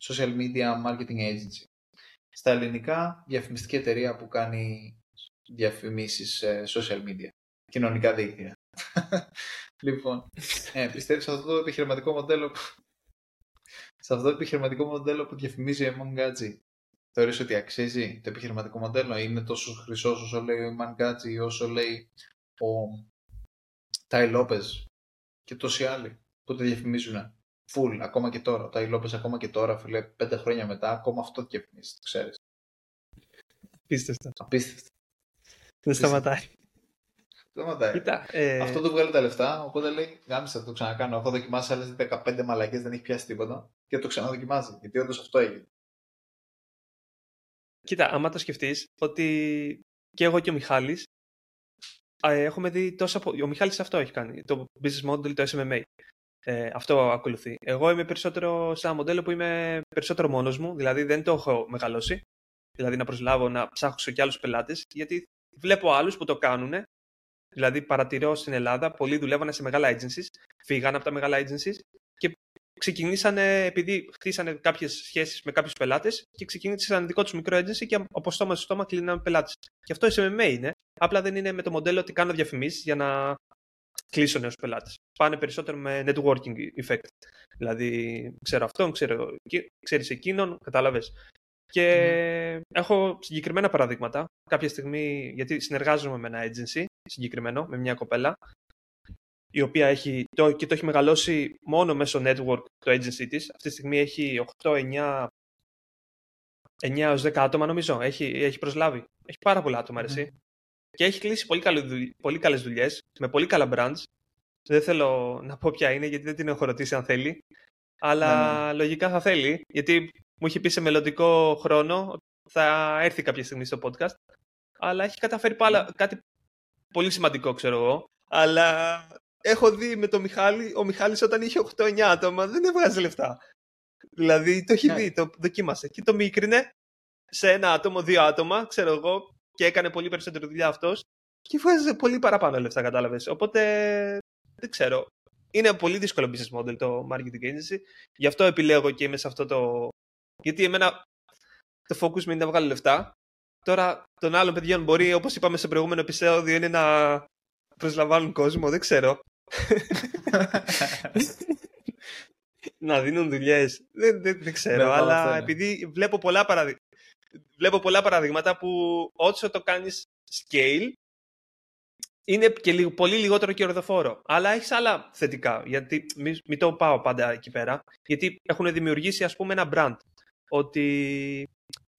Social Media Marketing Agency. Στα ελληνικά, διαφημιστική εταιρεία που κάνει διαφημίσεις σε social media. Κοινωνικά δίκτυα. Λοιπόν, *laughs* ε, πιστεύεις αυτό το επιχειρηματικό μοντέλο που... σε αυτό το επιχειρηματικό μοντέλο που διαφημίζει η Mongadji Θεωρείς ότι αξίζει το επιχειρηματικό μοντέλο, είναι τόσο χρυσό όσο λέει ο Μανγκάτσι ή όσο λέει ο Τάι Λόπες και τόσοι άλλοι που το διαφημίζουν full ακόμα και τώρα. Ο Τάι Λόπες ακόμα και τώρα, φίλε, πέντε χρόνια μετά, ακόμα αυτό το διαφημίζει, το ξέρεις. Απίστευτο. Απίστευτο. Δεν σταματάει. Σταματάει. Κοίτα, ε... Αυτό του βγάλει τα λεφτά, οπότε λέει, γάμισα το ξανακάνω. Έχω δοκιμάσει άλλες 15 μαλακές, δεν έχει πιάσει τίποτα και το ξαναδοκιμάζει, γιατί όντως αυτό έγινε. Κοίτα, άμα το σκεφτείς, ότι και εγώ και ο Μιχάλης έχουμε δει τόσα. Ο Μιχάλης αυτό έχει κάνει. Το business model, το SMMA. Ε, αυτό ακολουθεί. Εγώ είμαι περισσότερο σε ένα μοντέλο που είμαι περισσότερο μόνος μου, δηλαδή δεν το έχω μεγαλώσει. Δηλαδή να προσλάβω να ψάχνω και άλλους πελάτες, γιατί βλέπω άλλους που το κάνουν. Δηλαδή παρατηρώ στην Ελλάδα, πολλοί δουλεύανε σε μεγάλα agencies, φύγανε από τα μεγάλα agencies ξεκινήσανε, επειδή χτίσανε κάποιες σχέσεις με κάποιους πελάτες και ξεκίνησαν δικό τους μικρό agency και από στόμα σε στόμα κλείναν πελάτες. Και αυτό SMMA είναι. Απλά δεν είναι με το μοντέλο ότι κάνω διαφημίσεις για να κλείσω νέους πελάτες. Πάνε περισσότερο με networking effect. Δηλαδή, ξέρω αυτόν, ξέρω, ξέρεις εκείνον, κατάλαβες. Και έχω συγκεκριμένα παραδείγματα. Κάποια στιγμή, γιατί συνεργάζομαι με ένα agency συγκεκριμένο, με μια κοπέλα, η οποία έχει, το, και το έχει μεγαλώσει μόνο μέσω network το agency της. Αυτή τη στιγμή έχει 8, 9, 9 10 άτομα νομίζω. Έχει, έχει προσλάβει. Έχει πάρα πολλά άτομα, αρέσει. Και έχει κλείσει πολύ, καλή, πολύ καλές δουλειές, με πολύ καλά brands. Δεν θέλω να πω ποια είναι, γιατί δεν την έχω ρωτήσει αν θέλει. Αλλά ναι, ναι. λογικά θα θέλει, γιατί μου είχε πει σε μελλοντικό χρόνο θα έρθει κάποια στιγμή στο podcast. Αλλά έχει καταφέρει πάλα, ναι. κάτι πολύ σημαντικό, ξέρω εγώ. Αλλά έχω δει με τον Μιχάλη, ο Μιχάλης όταν είχε 8-9 άτομα δεν έβγαζε λεφτά. Δηλαδή το έχει δει, το δοκίμασε. Και το μίκρινε σε ένα άτομο, δύο άτομα, ξέρω εγώ, και έκανε πολύ περισσότερη δουλειά αυτός και βγάζει πολύ παραπάνω λεφτά, κατάλαβες. Οπότε δεν ξέρω. Είναι πολύ δύσκολο business model το marketing agency. Γι' αυτό επιλέγω και είμαι σε αυτό το. Γιατί εμένα το focus μου είναι να βγάλω λεφτά. Τώρα των άλλων παιδιών μπορεί, όπως είπαμε σε προηγούμενο επεισόδιο, είναι να προσλαμβάνουν κόσμο. Δεν ξέρω. *laughs* να δίνουν δουλειές. Δεν, δεν, δεν ξέρω. Ναι, αλλά επειδή βλέπω πολλά παραδείγματα βλέπω πολλά παραδείγματα που όσο το κάνεις scale είναι και λίγο, πολύ λιγότερο κερδοφόρο. Αλλά έχεις άλλα θετικά. Γιατί μην, το πάω πάντα εκεί πέρα. Γιατί έχουν δημιουργήσει, ας πούμε, ένα brand. Ότι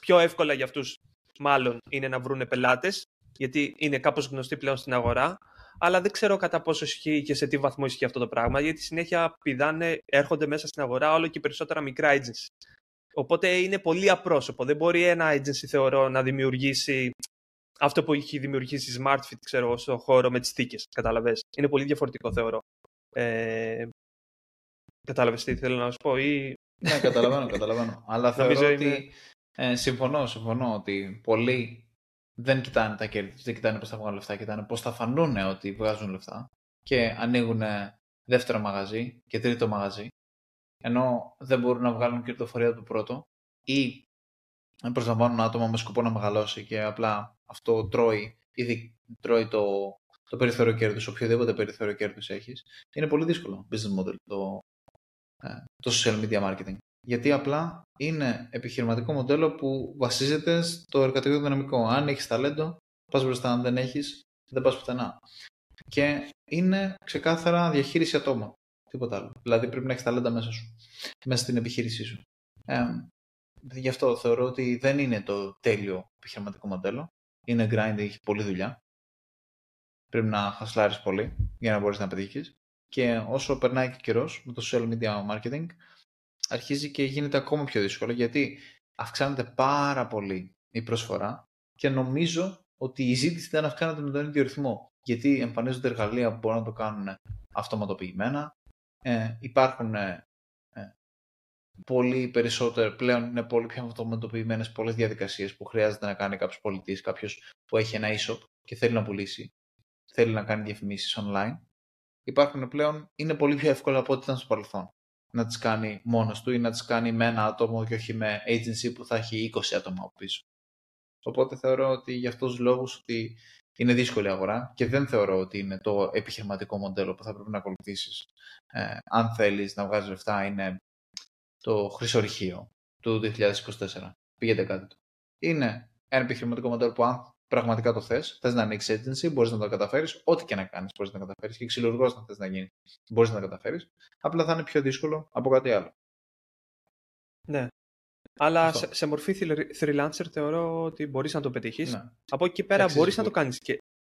πιο εύκολα για αυτούς μάλλον είναι να βρουν πελάτες. Γιατί είναι κάπως γνωστοί πλέον στην αγορά. Αλλά δεν ξέρω κατά πόσο ισχύει και σε τι βαθμό ισχύει αυτό το πράγμα. Γιατί συνέχεια πηδάνε, έρχονται μέσα στην αγορά όλο και περισσότερα μικρά agencies. Οπότε είναι πολύ απρόσωπο. Δεν μπορεί ένα agency, θεωρώ, να δημιουργήσει αυτό που έχει δημιουργήσει η SmartFit, ξέρω, στο χώρο με τις θήκες, κατάλαβες. Είναι πολύ διαφορετικό, θεωρώ. Ε, κατάλαβες τι θέλω να σου πω ή... Ναι, καταλαβαίνω, καταλαβαίνω. Αλλά θεωρώ ότι... Ε, συμφωνώ, συμφωνώ ότι πολλοί δεν κοιτάνε τα κέρδη δεν κοιτάνε πώς θα βγάλουν λεφτά, κοιτάνε πώς θα φανούν ότι βγάζουν λεφτά και ανοίγουν δεύτερο μαγαζί και τρίτο μαγαζί ενώ δεν μπορούν να βγάλουν κερδοφορία από το πρώτο ή προσλαμβάνουν άτομα με σκοπό να μεγαλώσει και απλά αυτό τρώει, ήδη τρώει το, το περιθώριο κέρδους, οποιοδήποτε περιθώριο κέρδους έχεις, είναι πολύ δύσκολο business model το, ε, το social media marketing. Γιατί απλά είναι επιχειρηματικό μοντέλο που βασίζεται στο εργατικό δυναμικό. Αν έχεις ταλέντο, πας μπροστά. Αν δεν έχεις, δεν πας πουθενά. Και είναι ξεκάθαρα διαχείριση ατόμων. Τίποτα άλλο. Δηλαδή πρέπει να έχεις ταλέντα μέσα σου, μέσα στην επιχείρησή σου. Ε, γι' αυτό θεωρώ ότι δεν είναι το τέλειο επιχειρηματικό μοντέλο. Είναι grind, έχει πολλή δουλειά. Πρέπει να χασλάρεις πολύ για να μπορείς να πετύχεις. Και όσο περνάει και καιρός με το social media marketing, αρχίζει και γίνεται ακόμα πιο δύσκολο γιατί αυξάνεται πάρα πολύ η προσφορά και νομίζω ότι η ζήτηση δεν αυξάνεται με τον ίδιο ρυθμό. Γιατί εμφανίζονται εργαλεία που μπορούν να το κάνουν αυτοματοποιημένα, ε, υπάρχουν ε, ε, πολύ περισσότερο, πλέον είναι πολύ πιο αυτοματοποιημένες πολλές διαδικασίες που χρειάζεται να κάνει κάποιος πολιτής, κάποιος που έχει ένα e-shop και θέλει να πουλήσει, θέλει να κάνει διαφημίσεις online. Υπάρχουν πλέον, είναι πολύ πιο εύκολο από ό,τι ήταν στο παρελθόν να τις κάνει μόνος του ή να τις κάνει με ένα άτομο και όχι με agency που θα έχει 20 άτομα από πίσω. Οπότε θεωρώ ότι για αυτούς τους λόγους ότι είναι δύσκολη αγορά και δεν θεωρώ ότι είναι το επιχειρηματικό μοντέλο που θα πρέπει να ακολουθήσεις. Ε, αν θέλεις να βγάζεις λεφτά, είναι το χρυσορυχείο του 2024. Πήγαινε κάτι του. Είναι ένα επιχειρηματικό μοντέλο που αν πραγματικά το θες, θες να ανοίξεις agency, μπορείς να το καταφέρεις. Ό,τι και να κάνεις, μπορείς να καταφέρεις. Και ξυλουργός να θες να γίνεις, μπορείς να το καταφέρεις. Απλά θα είναι πιο δύσκολο από κάτι άλλο. Ναι. Αλλά σε, σε, μορφή freelancer θεωρώ ότι μπορείς να το πετύχεις. Ναι. Από εκεί πέρα μπορείς να, το κάνεις,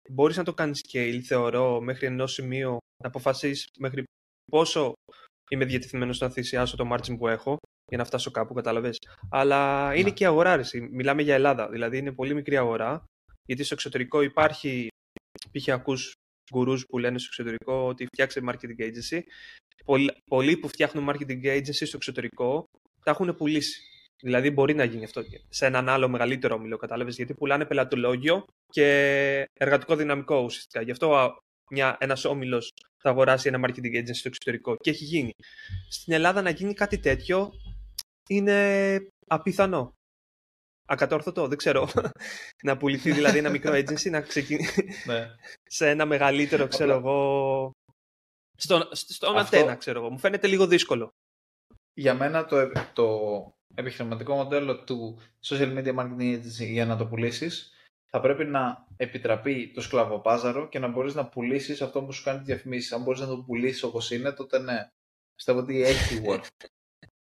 μπορείς να το κάνεις scale, θεωρώ, μέχρι ενό σημείο να αποφασίσεις μέχρι πόσο είμαι διατεθειμένος να θυσιάσω το margin που έχω για να φτάσω κάπου, κατάλαβες. Αλλά είναι ναι. και η αγορά, ρε. μιλάμε για Ελλάδα, δηλαδή είναι πολύ μικρή αγορά, γιατί στο εξωτερικό υπάρχει, π.χ. ακούς γκουρούς που λένε στο εξωτερικό ότι φτιάξε marketing agency. Πολλοί, που φτιάχνουν marketing agency στο εξωτερικό τα έχουν πουλήσει. Δηλαδή μπορεί να γίνει αυτό σε έναν άλλο μεγαλύτερο όμιλο, κατάλαβες, γιατί πουλάνε πελατολόγιο και εργατικό δυναμικό ουσιαστικά. Γι' αυτό ένα ένας όμιλος θα αγοράσει ένα marketing agency στο εξωτερικό και έχει γίνει. Στην Ελλάδα να γίνει κάτι τέτοιο είναι απίθανο. Ακατόρθωτο, δεν ξέρω. *laughs* να πουληθεί δηλαδή ένα μικρό agency να ξεκινήσει *laughs* ναι. σε ένα μεγαλύτερο, ξέρω εγώ, Στον, στον Αυτό- αντένα, ξέρω εγώ. Μου φαίνεται λίγο δύσκολο. Για μένα το, το επιχειρηματικό μοντέλο του social media marketing agency για να το πουλήσεις θα πρέπει να επιτραπεί το σκλαβοπάζαρο και να μπορείς να πουλήσεις αυτό που σου κάνει τη διαφημίση. Αν μπορείς να το πουλήσεις όπως είναι, τότε ναι. Πιστεύω ότι έχει worth. *laughs*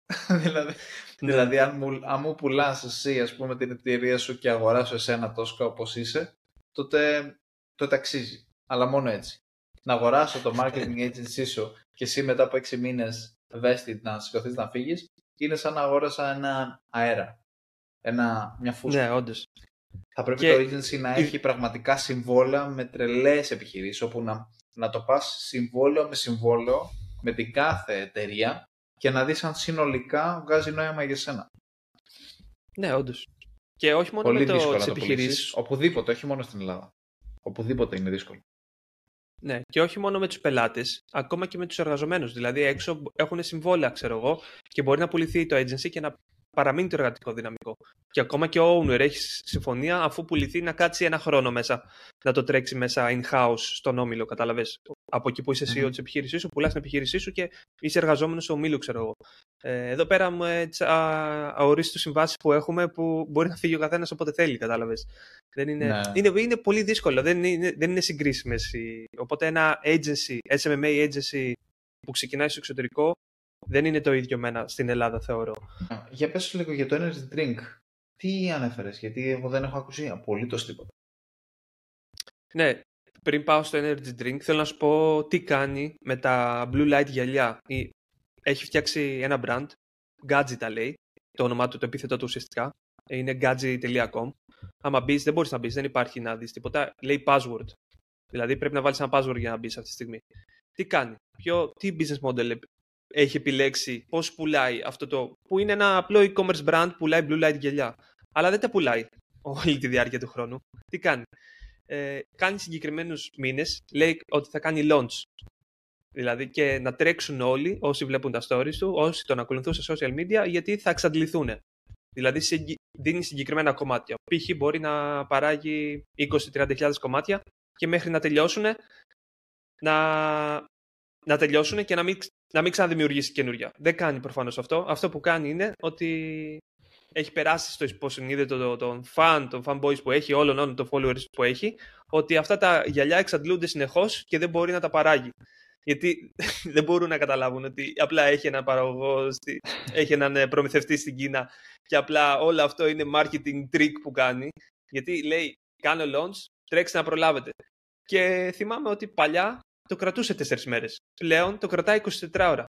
*laughs* δηλαδή, Ναι. δηλαδή αν, μου, αν μου πουλάς εσύ ας πούμε την εταιρεία σου και αγοράσω εσένα τόσο όπως είσαι, τότε, τότε αξίζει. Αλλά μόνο έτσι. Να αγοράσω το marketing agency σου και εσύ μετά από 6 μήνες vested να σηκωθείς να φύγεις, είναι σαν να αγόρασα ένα αέρα. Ένα, μια φούσκα. Ναι, όντως. Θα πρέπει Και- το agency να έχει πραγματικά συμβόλαια με τρελές επιχειρήσεις, όπου να, να το πας συμβόλαιο με συμβόλαιο με την κάθε εταιρεία και να δεις αν συνολικά βγάζει νόημα για σένα. Ναι, όντως. Και όχι μόνο Πολύ με το, δύσκολο τις να το επιχειρήσεις. πουλήσεις. Οπουδήποτε, όχι μόνο στην Ελλάδα. Οπουδήποτε είναι δύσκολο. Ναι, και όχι μόνο με τους πελάτες, ακόμα και με τους εργαζομένους. Δηλαδή, έξω έχουν συμβόλαια, ξέρω εγώ, και μπορεί να πουληθεί το agency και να παραμείνει το εργατικό δυναμικό. Και ακόμα και ο owner έχει συμφωνία, αφού πουληθεί, να κάτσει ένα χρόνο μέσα, να το τρέξει μέσα in-house στον όμιλο, κατάλαβες; Από εκεί που είσαι CEO Μμμ. της επιχείρησής σου, πουλάς την επιχείρησή σου και είσαι εργαζόμενος του ομίλου, ξέρω εγώ. Ε, εδώ πέρα με τι αορίστου συμβάσεις που έχουμε, που μπορεί να φύγει ο καθένας όποτε θέλει, κατάλαβες; Δεν είναι, Ναι. είναι, είναι πολύ δύσκολο, δεν είναι, δεν είναι συγκρίσιμες. οι- Οπότε ένα agency, SMMA agency που ξεκινάει στο εξωτερικό δεν είναι το ίδιο με ένα στην Ελλάδα θεωρώ. Για πες λίγο για το energy drink. Τι ανέφερες, γιατί εγώ δεν έχω ακούσει απολύτως τίποτα. Ναι, πριν πάω στο energy drink θέλω να σου πω τι κάνει με τα blue light γυαλιά. Ή- Έχει φτιάξει ένα brand, Gadget τα λέει, το όνομά του, το επίθετο του ουσιαστικά. Είναι gadget.com. Άμα μπεις, δεν μπορείς να μπεις, δεν υπάρχει να δεις τίποτα. Λέει password. Δηλαδή πρέπει να βάλεις ένα password για να μπεις αυτή τη στιγμή. Τι κάνει, ποιο, τι business model επ- έχει επιλέξει, πώς πουλάει αυτό το. που είναι ένα απλό e-commerce brand που πουλάει blue light γυαλιά. Αλλά δεν τα πουλάει όλη τη διάρκεια του χρόνου. Τι κάνει; Ε, κάνει συγκεκριμένους μήνες, λέει ότι θα κάνει launch. Δηλαδή και να τρέξουν όλοι όσοι βλέπουν τα stories του, όσοι τον ακολουθούν στα social media, γιατί θα εξαντληθούν. Δηλαδή συγκι- δίνει συγκεκριμένα κομμάτια. Π.χ. μπορεί να παράγει 20-30 κομμάτια και μέχρι να τελειώσουν να, να τελειώσουν και να μην, ξ- να μην ξαναδημιουργήσει καινούργια. Δεν κάνει προφανώς αυτό. Αυτό που κάνει είναι ότι έχει περάσει στο υποσυνείδητο των των fan, των fanboys που έχει, όλων, όλων των followers που έχει, ότι αυτά τα γυαλιά εξαντλούνται συνεχώς και δεν μπορεί να τα παράγει. Γιατί *laughs* δεν μπορούν να καταλάβουν ότι απλά έχει έναν παραγωγό, στη- έχει έναν ε, προμηθευτή στην Κίνα και απλά όλο αυτό είναι marketing trick που κάνει. Γιατί λέει, κάνω launch, τρέξτε να προλάβετε. Και θυμάμαι ότι παλιά το κρατούσε 4 μέρες. Πλέον το κρατάει 24 ώρα.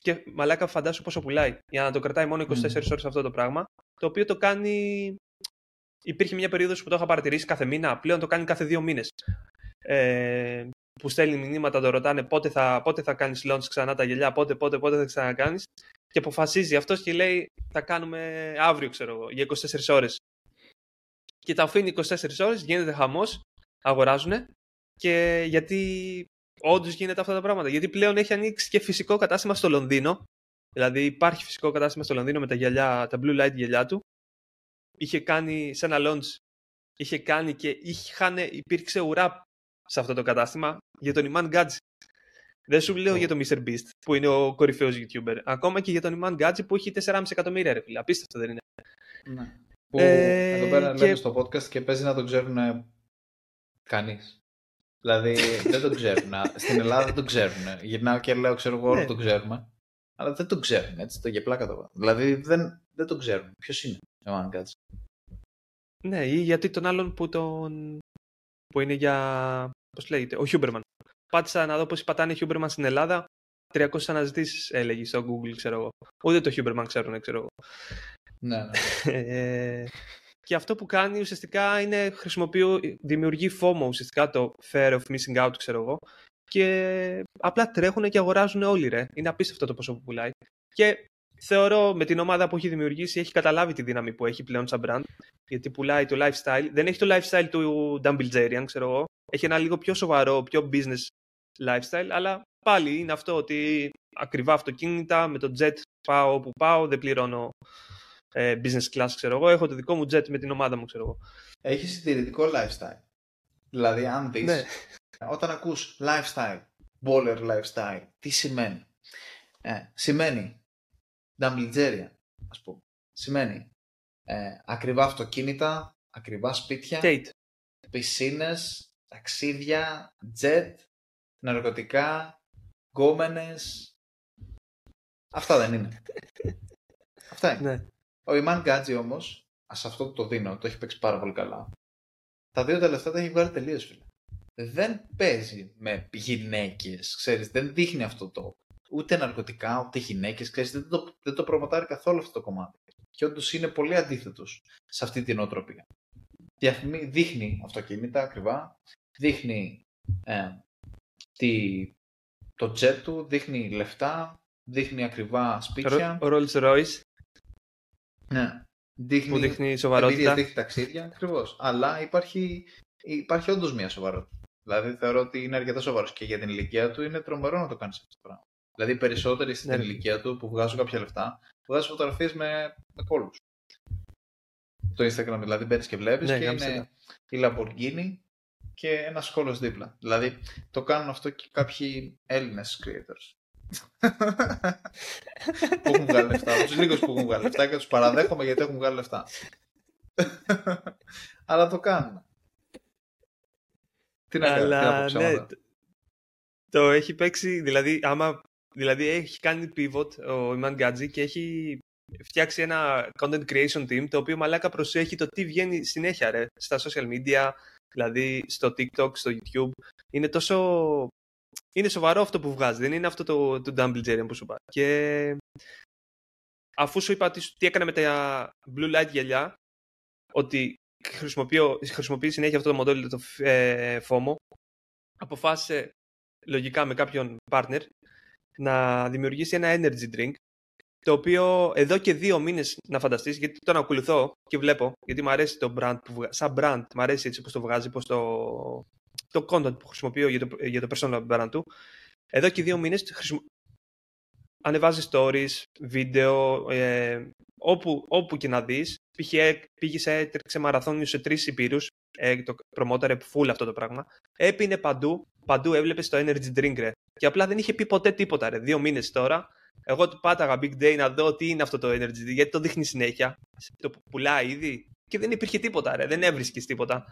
Και μαλάκα φαντάσου πόσο πουλάει για να το κρατάει μόνο 24 Μμμ. ώρες αυτό το πράγμα. Το οποίο το κάνει... Υπήρχε μια περίοδος που το είχα παρατηρήσει κάθε μήνα, πλέον το κάνει κάθε δύο μήνες. Ε, που στέλνει μηνύματα, το ρωτάνε πότε θα, πότε θα κάνεις launch ξανά τα γυαλιά, πότε, πότε, πότε θα ξανακάνεις. Και αποφασίζει αυτός και λέει θα κάνουμε αύριο, ξέρω εγώ, για 24 ώρες. Και τα αφήνει 24 ώρες, γίνεται χαμός, αγοράζουν και γιατί όντως γίνεται αυτά τα πράγματα. Γιατί πλέον έχει ανοίξει και φυσικό κατάστημα στο Λονδίνο. Δηλαδή υπάρχει φυσικό κατάστημα στο Λονδίνο με τα, γυαλιά, τα blue light γυαλιά του. Είχε κάνει σε ένα launch, είχε κάνει και είχαν, υπήρξε ουρά σε αυτό το κατάστημα για τον Iman Gadget. Δεν σου λέω Ω. για τον Mr. Beast που είναι ο κορυφαίος YouTuber. Ακόμα και για τον Iman Gadget που έχει 4,5 εκατομμύρια ρε φίλε. Απίστευτο δεν είναι. Ναι. Που Ε, εδώ πέρα και- λέμε στο podcast και παίζει να το ξέρουν κανείς. Δηλαδή δεν το ξέρουν. Στην Ελλάδα δεν το ξέρουν. Γυρνάω και λέω, ξέρω εγώ, όλοι Ναι. το ξέρουμε. Αλλά δεν το ξέρουν, έτσι, το για πλάκα το βάζω. Δηλαδή δεν, δεν το ξέρουν. Ποιος είναι ο Μαν Κάτς. Ναι, ή γιατί τον άλλον που τον. που είναι για. Πώς λέγεται, ο Huberman. Πάτησα να δω πώς πατάνε Huberman στην Ελλάδα. 300 αναζητήσεις έλεγε στο Google, ξέρω εγώ. Ούτε το Huberman ξέρουν, ξέρω εγώ. Ναι, ναι. *laughs* Ε, και αυτό που κάνει ουσιαστικά είναι χρησιμοποιεί, δημιουργεί FOMO ουσιαστικά το Fear of Missing Out, ξέρω εγώ. Και απλά τρέχουν και αγοράζουν όλοι, ρε. Είναι απίστευτο το πόσο που πουλάει. Και θεωρώ με την ομάδα που έχει δημιουργήσει έχει καταλάβει τη δύναμη που έχει πλέον σαν brand. Γιατί πουλάει το lifestyle. Δεν έχει το lifestyle του Dan Bilzerian, ξέρω εγώ. Έχει ένα λίγο πιο σοβαρό, πιο business lifestyle. Αλλά πάλι είναι αυτό ότι ακριβά αυτοκίνητα, με το jet πάω όπου πάω, δεν πληρώνω ε, business class, ξέρω εγώ. Έχω το δικό μου jet με την ομάδα μου, ξέρω εγώ. Έχεις συντηρητικό lifestyle. Δηλαδή, αν δεις, Ναι. όταν ακούς lifestyle baller lifestyle. Τι σημαίνει; Ε, σημαίνει Dumbledore, ας πούμε. Σημαίνει ε, ακριβά αυτοκίνητα, ακριβά σπίτια, Kate. πισίνες, ταξίδια, jet, ναρκωτικά, γκόμενες. Αυτά δεν είναι. *laughs* Αυτά είναι. Ναι. Ο Ιμάν Γκάτζι όμως, σε αυτό το δίνω, το έχει παίξει πάρα πολύ καλά. Τα δύο τελευταία τα έχει βγάλει τελείως φίλε. Δεν παίζει με γυναίκες, ξέρεις, δεν δείχνει αυτό το ούτε ναρκωτικά, ούτε γυναίκες, ξέρεις, δεν το, δεν το προμοτάρει καθόλου αυτό το κομμάτι. Και όντως είναι πολύ αντίθετος σε αυτή την οτροπία. Διαφημί, δείχνει αυτοκίνητα ακριβά, δείχνει ε, τη, το jet του, δείχνει λεφτά, δείχνει ακριβά σπίτια. Ο Rolls Royce Ναι. Δείχνει, που δείχνει εμπειρίες, σοβαρότητα. δείχνει ταξίδια, ακριβώς. Αλλά υπάρχει, υπάρχει όντως μια σοβαρότητα. Δηλαδή θεωρώ ότι είναι αρκετά σοβαρός και για την ηλικία του είναι τρομερό να το κάνεις αυτό το πράγμα. Δηλαδή οι περισσότεροι στην Ναι. ηλικία του που βγάζουν κάποια λεφτά, βγάζουν φωτογραφίες με, με κόλου. Το Instagram δηλαδή μπαίνεις και βλέπεις Ναι, και γάμισε είναι η Lamborghini και ένας κόλος δίπλα. Δηλαδή το κάνουν αυτό και κάποιοι Έλληνες creators. Που έχουν βγάλει λεφτά. Τους λίγους που έχουν βγάλει λεφτά και τους παραδέχομαι γιατί έχουν βγάλει λεφτά. Αλλά το κάνουν. Τι να κάνω, τι να πω Αλλά ναι, ψέματα. το- το έχει παίξει, δηλαδή, άμα, δηλαδή έχει κάνει pivot ο Iman Gadzi και έχει φτιάξει ένα content creation team το οποίο μαλάκα προσέχει το τι βγαίνει συνέχεια ρε, στα social media, δηλαδή στο TikTok, στο YouTube. Είναι τόσο... Είναι σοβαρό αυτό που βγάζει, δεν είναι αυτό το, το Dumbledore που σου είπα. Και αφού σου είπα τι, τι έκανε με τα blue light γυαλιά, ότι χρησιμοποιώ, χρησιμοποιεί συνέχεια αυτό το μοντέλο το ε, FOMO, αποφάσισε λογικά με κάποιον partner να δημιουργήσει ένα energy drink το οποίο εδώ και δύο μήνες να φανταστείς γιατί τον ακολουθώ και βλέπω γιατί μου αρέσει το brand που βγα... σαν brand μου αρέσει έτσι πως το βγάζει πως το, το content που χρησιμοποιώ για το, για το personal brand του εδώ και δύο μήνες χρησιμο... ανεβάζει stories, βίντεο ε, όπου, όπου και να δεις π.χ. ε, πήγες, έτρεξε μαραθώνιο σε τρεις υπήρους ε, το προμόταρε full αυτό το πράγμα έπινε παντού, παντού έβλεπες το energy drink ρε. Και απλά δεν είχε πει ποτέ τίποτα ρε. Δύο μήνες τώρα. Εγώ του πάταγα big day να δω τι είναι αυτό το energy drink, γιατί το δείχνει συνέχεια. Το πουλάει ήδη. Και δεν υπήρχε τίποτα ρε. Δεν έβρισκες τίποτα.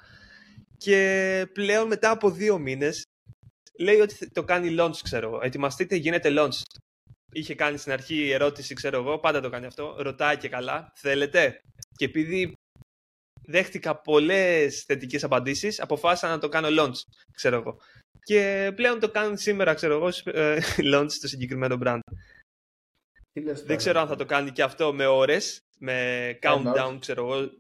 Και πλέον μετά από δύο μήνες λέει ότι το κάνει launch, ξέρω εγώ. Ετοιμαστείτε, γίνεται launch. Είχε κάνει στην αρχή ερώτηση, ξέρω εγώ, πάντα το κάνει αυτό. Ρωτάει και καλά, θέλετε; Και επειδή δέχτηκα πολλές θετικές απαντήσεις, αποφάσισα να το κάνω launch, ξέρω εγώ. Και πλέον το κάνουν σήμερα, ξέρω εγώ, ε, *laughs* launch στο συγκεκριμένο brand. Τι λες Δεν τώρα, ξέρω αν θα το κάνει και αυτό με ώρες, με countdown, ξέρω εγώ.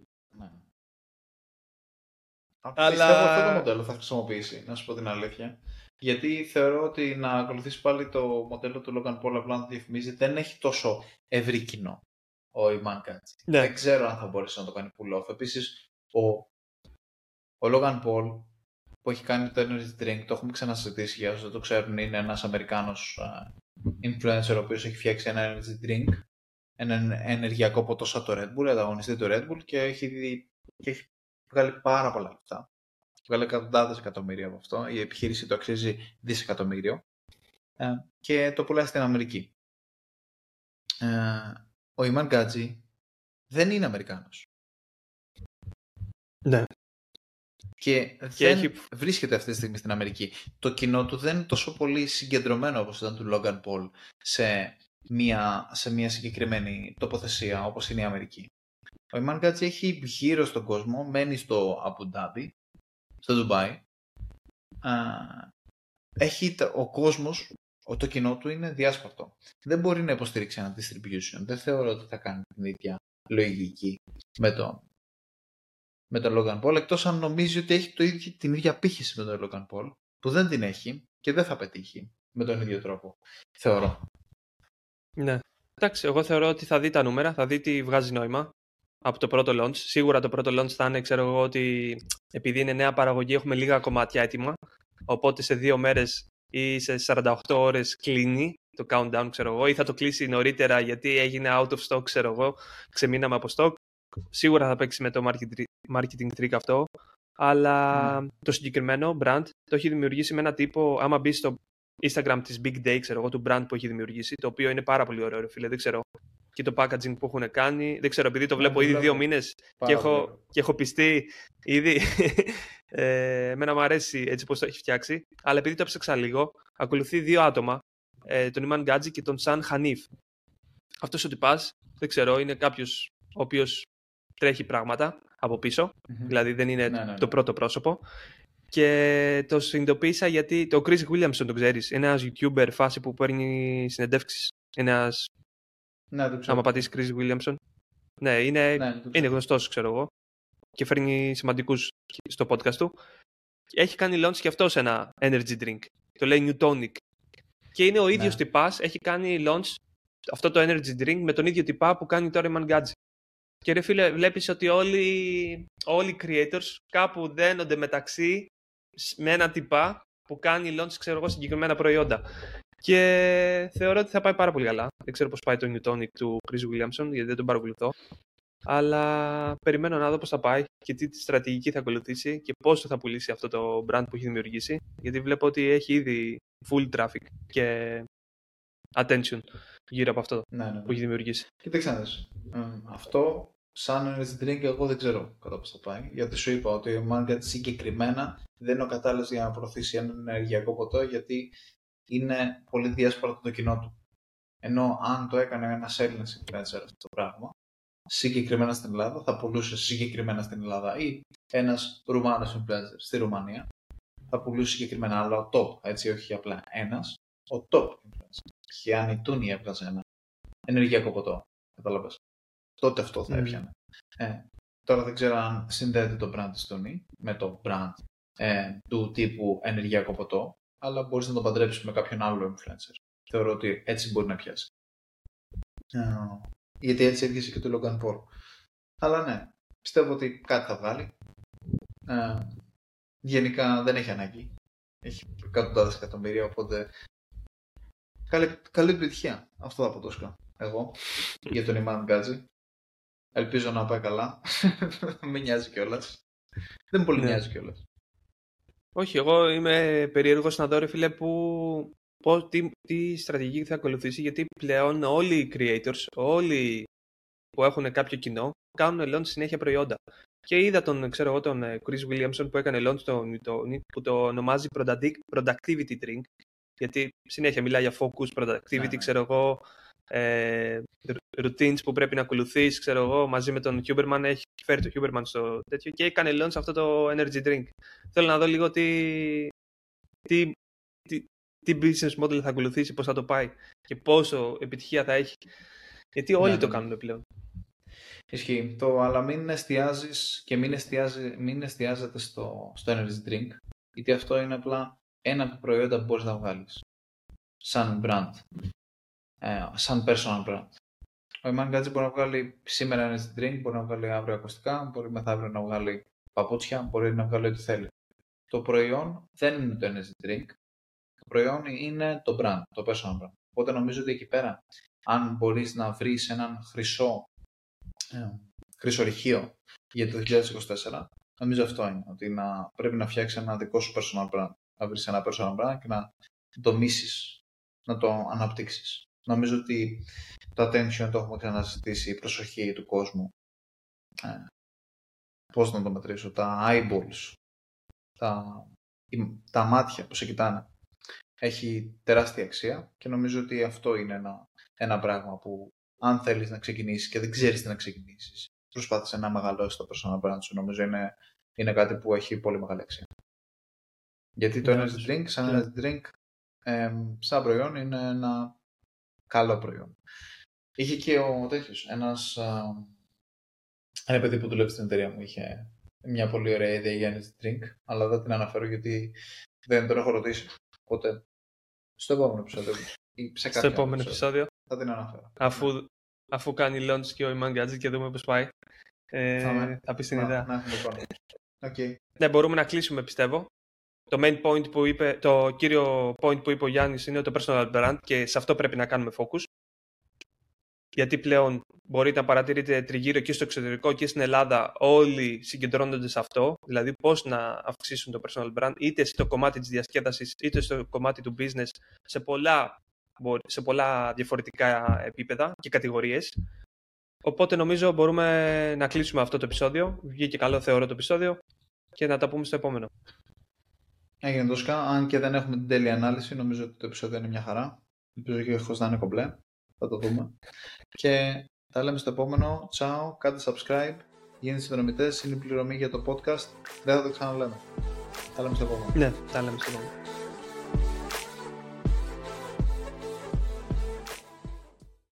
Ναι. Αλλά- Πιστεύω αυτό το μοντέλο θα χρησιμοποιήσει, να σου πω την αλήθεια. Γιατί θεωρώ ότι να ακολουθήσει πάλι το μοντέλο του Logan Paul απλά να το διαφημίζει δεν έχει τόσο ευρύ κοινό ο Iman Katz. Ναι. Δεν ξέρω αν θα μπορέσει να το κάνει pull off. Επίσης, ο, ο Logan Paul που έχει κάνει το Energy Drink, το έχουμε ξανασυζητήσει για όσους δεν το ξέρουν, είναι ένας Αμερικάνος α, influencer ο οποίος έχει φτιάξει ένα Energy Drink, ένα ενεργειακό ποτό σαν το Red Bull, ανταγωνιστή του Red Bull και έχει, δει- και έχει βγάλει πάρα πολλά λεφτά. Βγάλει εκατοντάδες εκατομμύρια από αυτό. Η επιχείρηση το αξίζει δισεκατομμύριο. Ε, και το πουλάει στην Αμερική. Ε, ο Ιμάν Γκάτζι δεν είναι Αμερικάνος. Ναι. Και, Και δεν έχει- βρίσκεται αυτή τη στιγμή στην Αμερική. Το κοινό του δεν είναι τόσο πολύ συγκεντρωμένο όπως ήταν του Logan Paul σε μια, σε μια συγκεκριμένη τοποθεσία όπως είναι η Αμερική. Ο Ιμάν Γκάτζι έχει γύρω στον κόσμο, μένει στο Abu Dhabi, στο Ντουμπάι. Α, έχει τα- ο κόσμος, ο, το κοινό του είναι διάσπαρτο. Δεν μπορεί να υποστηρίξει ένα distribution. Δεν θεωρώ ότι θα κάνει την ίδια λογική με τον με τον Logan Paul, εκτός αν νομίζει ότι έχει το ίδιο, την ίδια πύχηση με τον Logan Paul, που δεν την έχει και δεν θα πετύχει με τον ίδιο τρόπο. Θεωρώ. Ναι. Εντάξει, εγώ θεωρώ ότι θα δει τα νούμερα, θα δει τι βγάζει νόημα από το πρώτο launch. Σίγουρα το πρώτο launch θα είναι, ξέρω εγώ, ότι επειδή είναι νέα παραγωγή έχουμε λίγα κομμάτια έτοιμα, οπότε σε δύο μέρες ή σε 48 ώρες κλείνει το countdown, ξέρω εγώ, ή θα το κλείσει νωρίτερα γιατί έγινε out of stock, ξέρω εγώ, ξεμείναμε από stock. Σίγουρα θα παίξει με το marketing marketing trick αυτό, αλλά το συγκεκριμένο brand το έχει δημιουργήσει με ένα τύπο, άμα μπεις στο Instagram της Big Day, ξέρω εγώ, του brand που έχει δημιουργήσει, το οποίο είναι πάρα πολύ ωραίο, ρε φίλε, δεν ξέρω. Και το packaging που έχουν κάνει, δεν ξέρω, επειδή το Ναι, βλέπω το ήδη δύο βλέπω. μήνες και Πάρα πολύ έχω, ωραίο. και έχω πιστεί ήδη. *laughs* ε, εμένα μου αρέσει έτσι πώς το έχει φτιάξει. Αλλά επειδή το έψαξα λίγο, ακολουθεί δύο άτομα, ε, τον Ιμάν Γκάτζη και τον Σαν Χανίφ. Αυτός ο τυπάς, δεν ξέρω, είναι κάποιος ο οποίος τρέχει πράγματα από πίσω, Μμμ. δηλαδή δεν είναι Ναι, ναι, ναι. το πρώτο πρόσωπο. Και το συνειδητοποίησα γιατί το Chris Williamson τον ξέρεις, είναι ένας YouTuber φάση που παίρνει συνεντεύξεις. Ένας, Ναι, το ξέρω. άμα πατήσεις Chris Williamson. Ναι, είναι, Ναι, το ξέρω. είναι γνωστός, ξέρω εγώ. Και φέρνει σημαντικούς στο podcast του. Και Έχει κάνει launch και αυτός ένα energy drink. Το λέει Newtonic. Και είναι ο ίδιος Ναι. τυπάς, έχει κάνει launch αυτό το energy drink με τον ίδιο τυπά που κάνει τώρα η Mangadji. Και ρε φίλε, βλέπεις ότι όλοι, όλοι οι creators κάπου δένονται μεταξύ σ- με ένα τυπά που κάνει launch, ξέρω εγώ, συγκεκριμένα προϊόντα. Και θεωρώ ότι θα πάει πάρα πολύ καλά. Δεν ξέρω πώς πάει το Newtonic του Chris Williamson, γιατί δεν τον παρακολουθώ. Αλλά περιμένω να δω πώς θα πάει και τι στρατηγική θα ακολουθήσει και πόσο θα πουλήσει αυτό το brand που έχει δημιουργήσει. Γιατί βλέπω ότι έχει ήδη full traffic και attention γύρω από αυτό Ναι, ναι, που ναι. έχει δημιουργήσει. Κοίταξε να δεις. Ε, αυτό σαν energy drink εγώ δεν ξέρω κατά πώς θα πάει. Γιατί σου είπα ότι ο Mangat συγκεκριμένα δεν είναι ο κατάλληλος για να προωθήσει ένα ενεργειακό ποτό γιατί είναι πολύ διάσπαρτο το κοινό του. Ενώ αν το έκανε ένας Έλληνας influencer αυτό το πράγμα, συγκεκριμένα στην Ελλάδα, θα πουλούσε συγκεκριμένα στην Ελλάδα ή ένας Ρουμάνος influencer στη Ρουμανία, θα πουλούσε συγκεκριμένα, αλλά ο top, έτσι όχι απλά ένας, ο top influencer. Και αν η Τούνη έβγαζε ένα ενεργειακό ποτό, κατάλαβες, τότε αυτό θα Μμμ. έπιανε. Ε, τώρα δεν ξέρω αν συνδέεται το brand της Τούνη με το brand ε, του τύπου ενεργειακό ποτό, αλλά μπορείς να το παντρέψεις με κάποιον άλλο influencer. Θεωρώ ότι έτσι μπορεί να πιάσει. Ε, γιατί έτσι έρχεσαι και το Logan Paul. Αλλά ναι, πιστεύω ότι κάτι θα βγάλει. Ε, γενικά δεν έχει ανάγκη. Έχει εκατοντάδες εκατομμύρια, οπότε καλή, καλή επιτυχία. Αυτό θα πω τόσο εγώ για τον Ιμάν Γκάτζη. Ελπίζω να πάει καλά. *laughs* Μην νοιάζει κιόλας. Δεν πολύ Ναι. νοιάζει κιόλας. Όχι, εγώ είμαι περίεργος να δω, ρε φίλε, που, πώς, τι, τι στρατηγική θα ακολουθήσει, γιατί πλέον όλοι οι creators, όλοι που έχουν κάποιο κοινό, κάνουν launch συνέχεια προϊόντα. Και είδα τον, ξέρω εγώ, τον ε, Chris Williamson που έκανε launch το Newtonic, που το ονομάζει producti- productivity drink, γιατί συνέχεια μιλάει για focus, productivity, Ναι, ναι. ξέρω εγώ, ε, routines που πρέπει να ακολουθείς, ξέρω εγώ, μαζί με τον Huberman, έχει φέρει το Huberman στο τέτοιο και έκανε launch αυτό το energy drink. Θέλω να δω λίγο τι, τι, τι, τι business model θα ακολουθήσει, πώς θα το πάει και πόσο επιτυχία θα έχει. Γιατί όλοι Ναι, το ναι. κάνουν πλέον. Ισχύει. Το, αλλά μην εστιάζεις και μην, εστιάζει, μην εστιάζεται στο, στο energy drink. Γιατί αυτό είναι απλά ένα από τα προϊόντα που μπορείς να βγάλεις. Σαν brand. Ε, σαν personal brand. Ο Iman Gadget μπορεί να βγάλει σήμερα energy drink, μπορεί να βγάλει αύριο ακουστικά, μπορεί μεθαύριο να βγάλει παπούτσια, μπορεί να βγάλει ό,τι θέλει. Το προϊόν δεν είναι το energy drink. Το προϊόν είναι το brand, το personal brand. Οπότε νομίζω ότι εκεί πέρα, αν μπορείς να βρεις έναν χρυσό ε, χρυσορυχείο για το 2024, νομίζω αυτό είναι. Ότι να, πρέπει να φτιάξεις ένα δικό σου personal brand. Να βρεις ένα personal brand και να το μίσεις, να το αναπτύξεις. Νομίζω ότι το attention το έχουμε ξαναζητήσει, η προσοχή του κόσμου. Ε, πώς να το μετρήσω, τα eyeballs, τα, οι- τα μάτια που σε κοιτάνε. Έχει τεράστια αξία και νομίζω ότι αυτό είναι ένα, ένα πράγμα που αν θέλεις να ξεκινήσεις και δεν ξέρεις τι να ξεκινήσεις, προσπάθησε να μεγαλώσεις το personal brand σου. Νομίζω είναι, είναι κάτι που έχει πολύ μεγάλη αξία. Γιατί το Ναι, energy drink, σαν ναι. energy drink, εμ, σαν προϊόν είναι ένα καλό προϊόν. Είχε και ο τέτοιος, ένας, α, ένα παιδί που δουλεύει στην εταιρεία μου είχε μια πολύ ωραία ιδέα για energy drink, αλλά δεν την αναφέρω γιατί δεν τον έχω ρωτήσει. Οπότε, στο επόμενο επεισόδιο ή σε Στο κάποιο άλλο επόμενο επεισόδιο, επεισόδιο, θα την αναφέρω. αφού, αφού κάνει launch και ο Iman Gadget και δούμε πώς πάει, ε, Θα με- θα πει την Να, ιδέα. να έχουμε εικόνα. Οκ. Ναι, μπορούμε να κλείσουμε πιστεύω. Το main point που είπε, το κύριο point που είπε ο Γιάννης είναι το personal brand και σε αυτό πρέπει να κάνουμε focus. γιατί πλέον μπορείτε να παρατηρείτε τριγύρω και στο εξωτερικό και στην Ελλάδα όλοι συγκεντρώνονται σε αυτό, δηλαδή πώς να αυξήσουν το personal brand είτε στο κομμάτι της διασκέδασης είτε στο κομμάτι του business σε πολλά, σε πολλά διαφορετικά επίπεδα και κατηγορίες. Οπότε νομίζω μπορούμε να κλείσουμε αυτό το επεισόδιο. Βγήκε καλό θεωρώ το επεισόδιο και να τα πούμε στο επόμενο. Έγινε τόσο αν και δεν έχουμε την τέλεια ανάλυση, νομίζω ότι το επεισόδιο είναι μια χαρά. Ελπίζω και έχω να είναι κομπλέ. Θα το δούμε. Και τα λέμε στο επόμενο. Τσάω, κάντε subscribe, γίνετε συνδρομητές, είναι η πληρωμή για το podcast. Δεν θα το ξαναλέμε. Τα λέμε στο επόμενο. Ναι, τα λέμε στο επόμενο.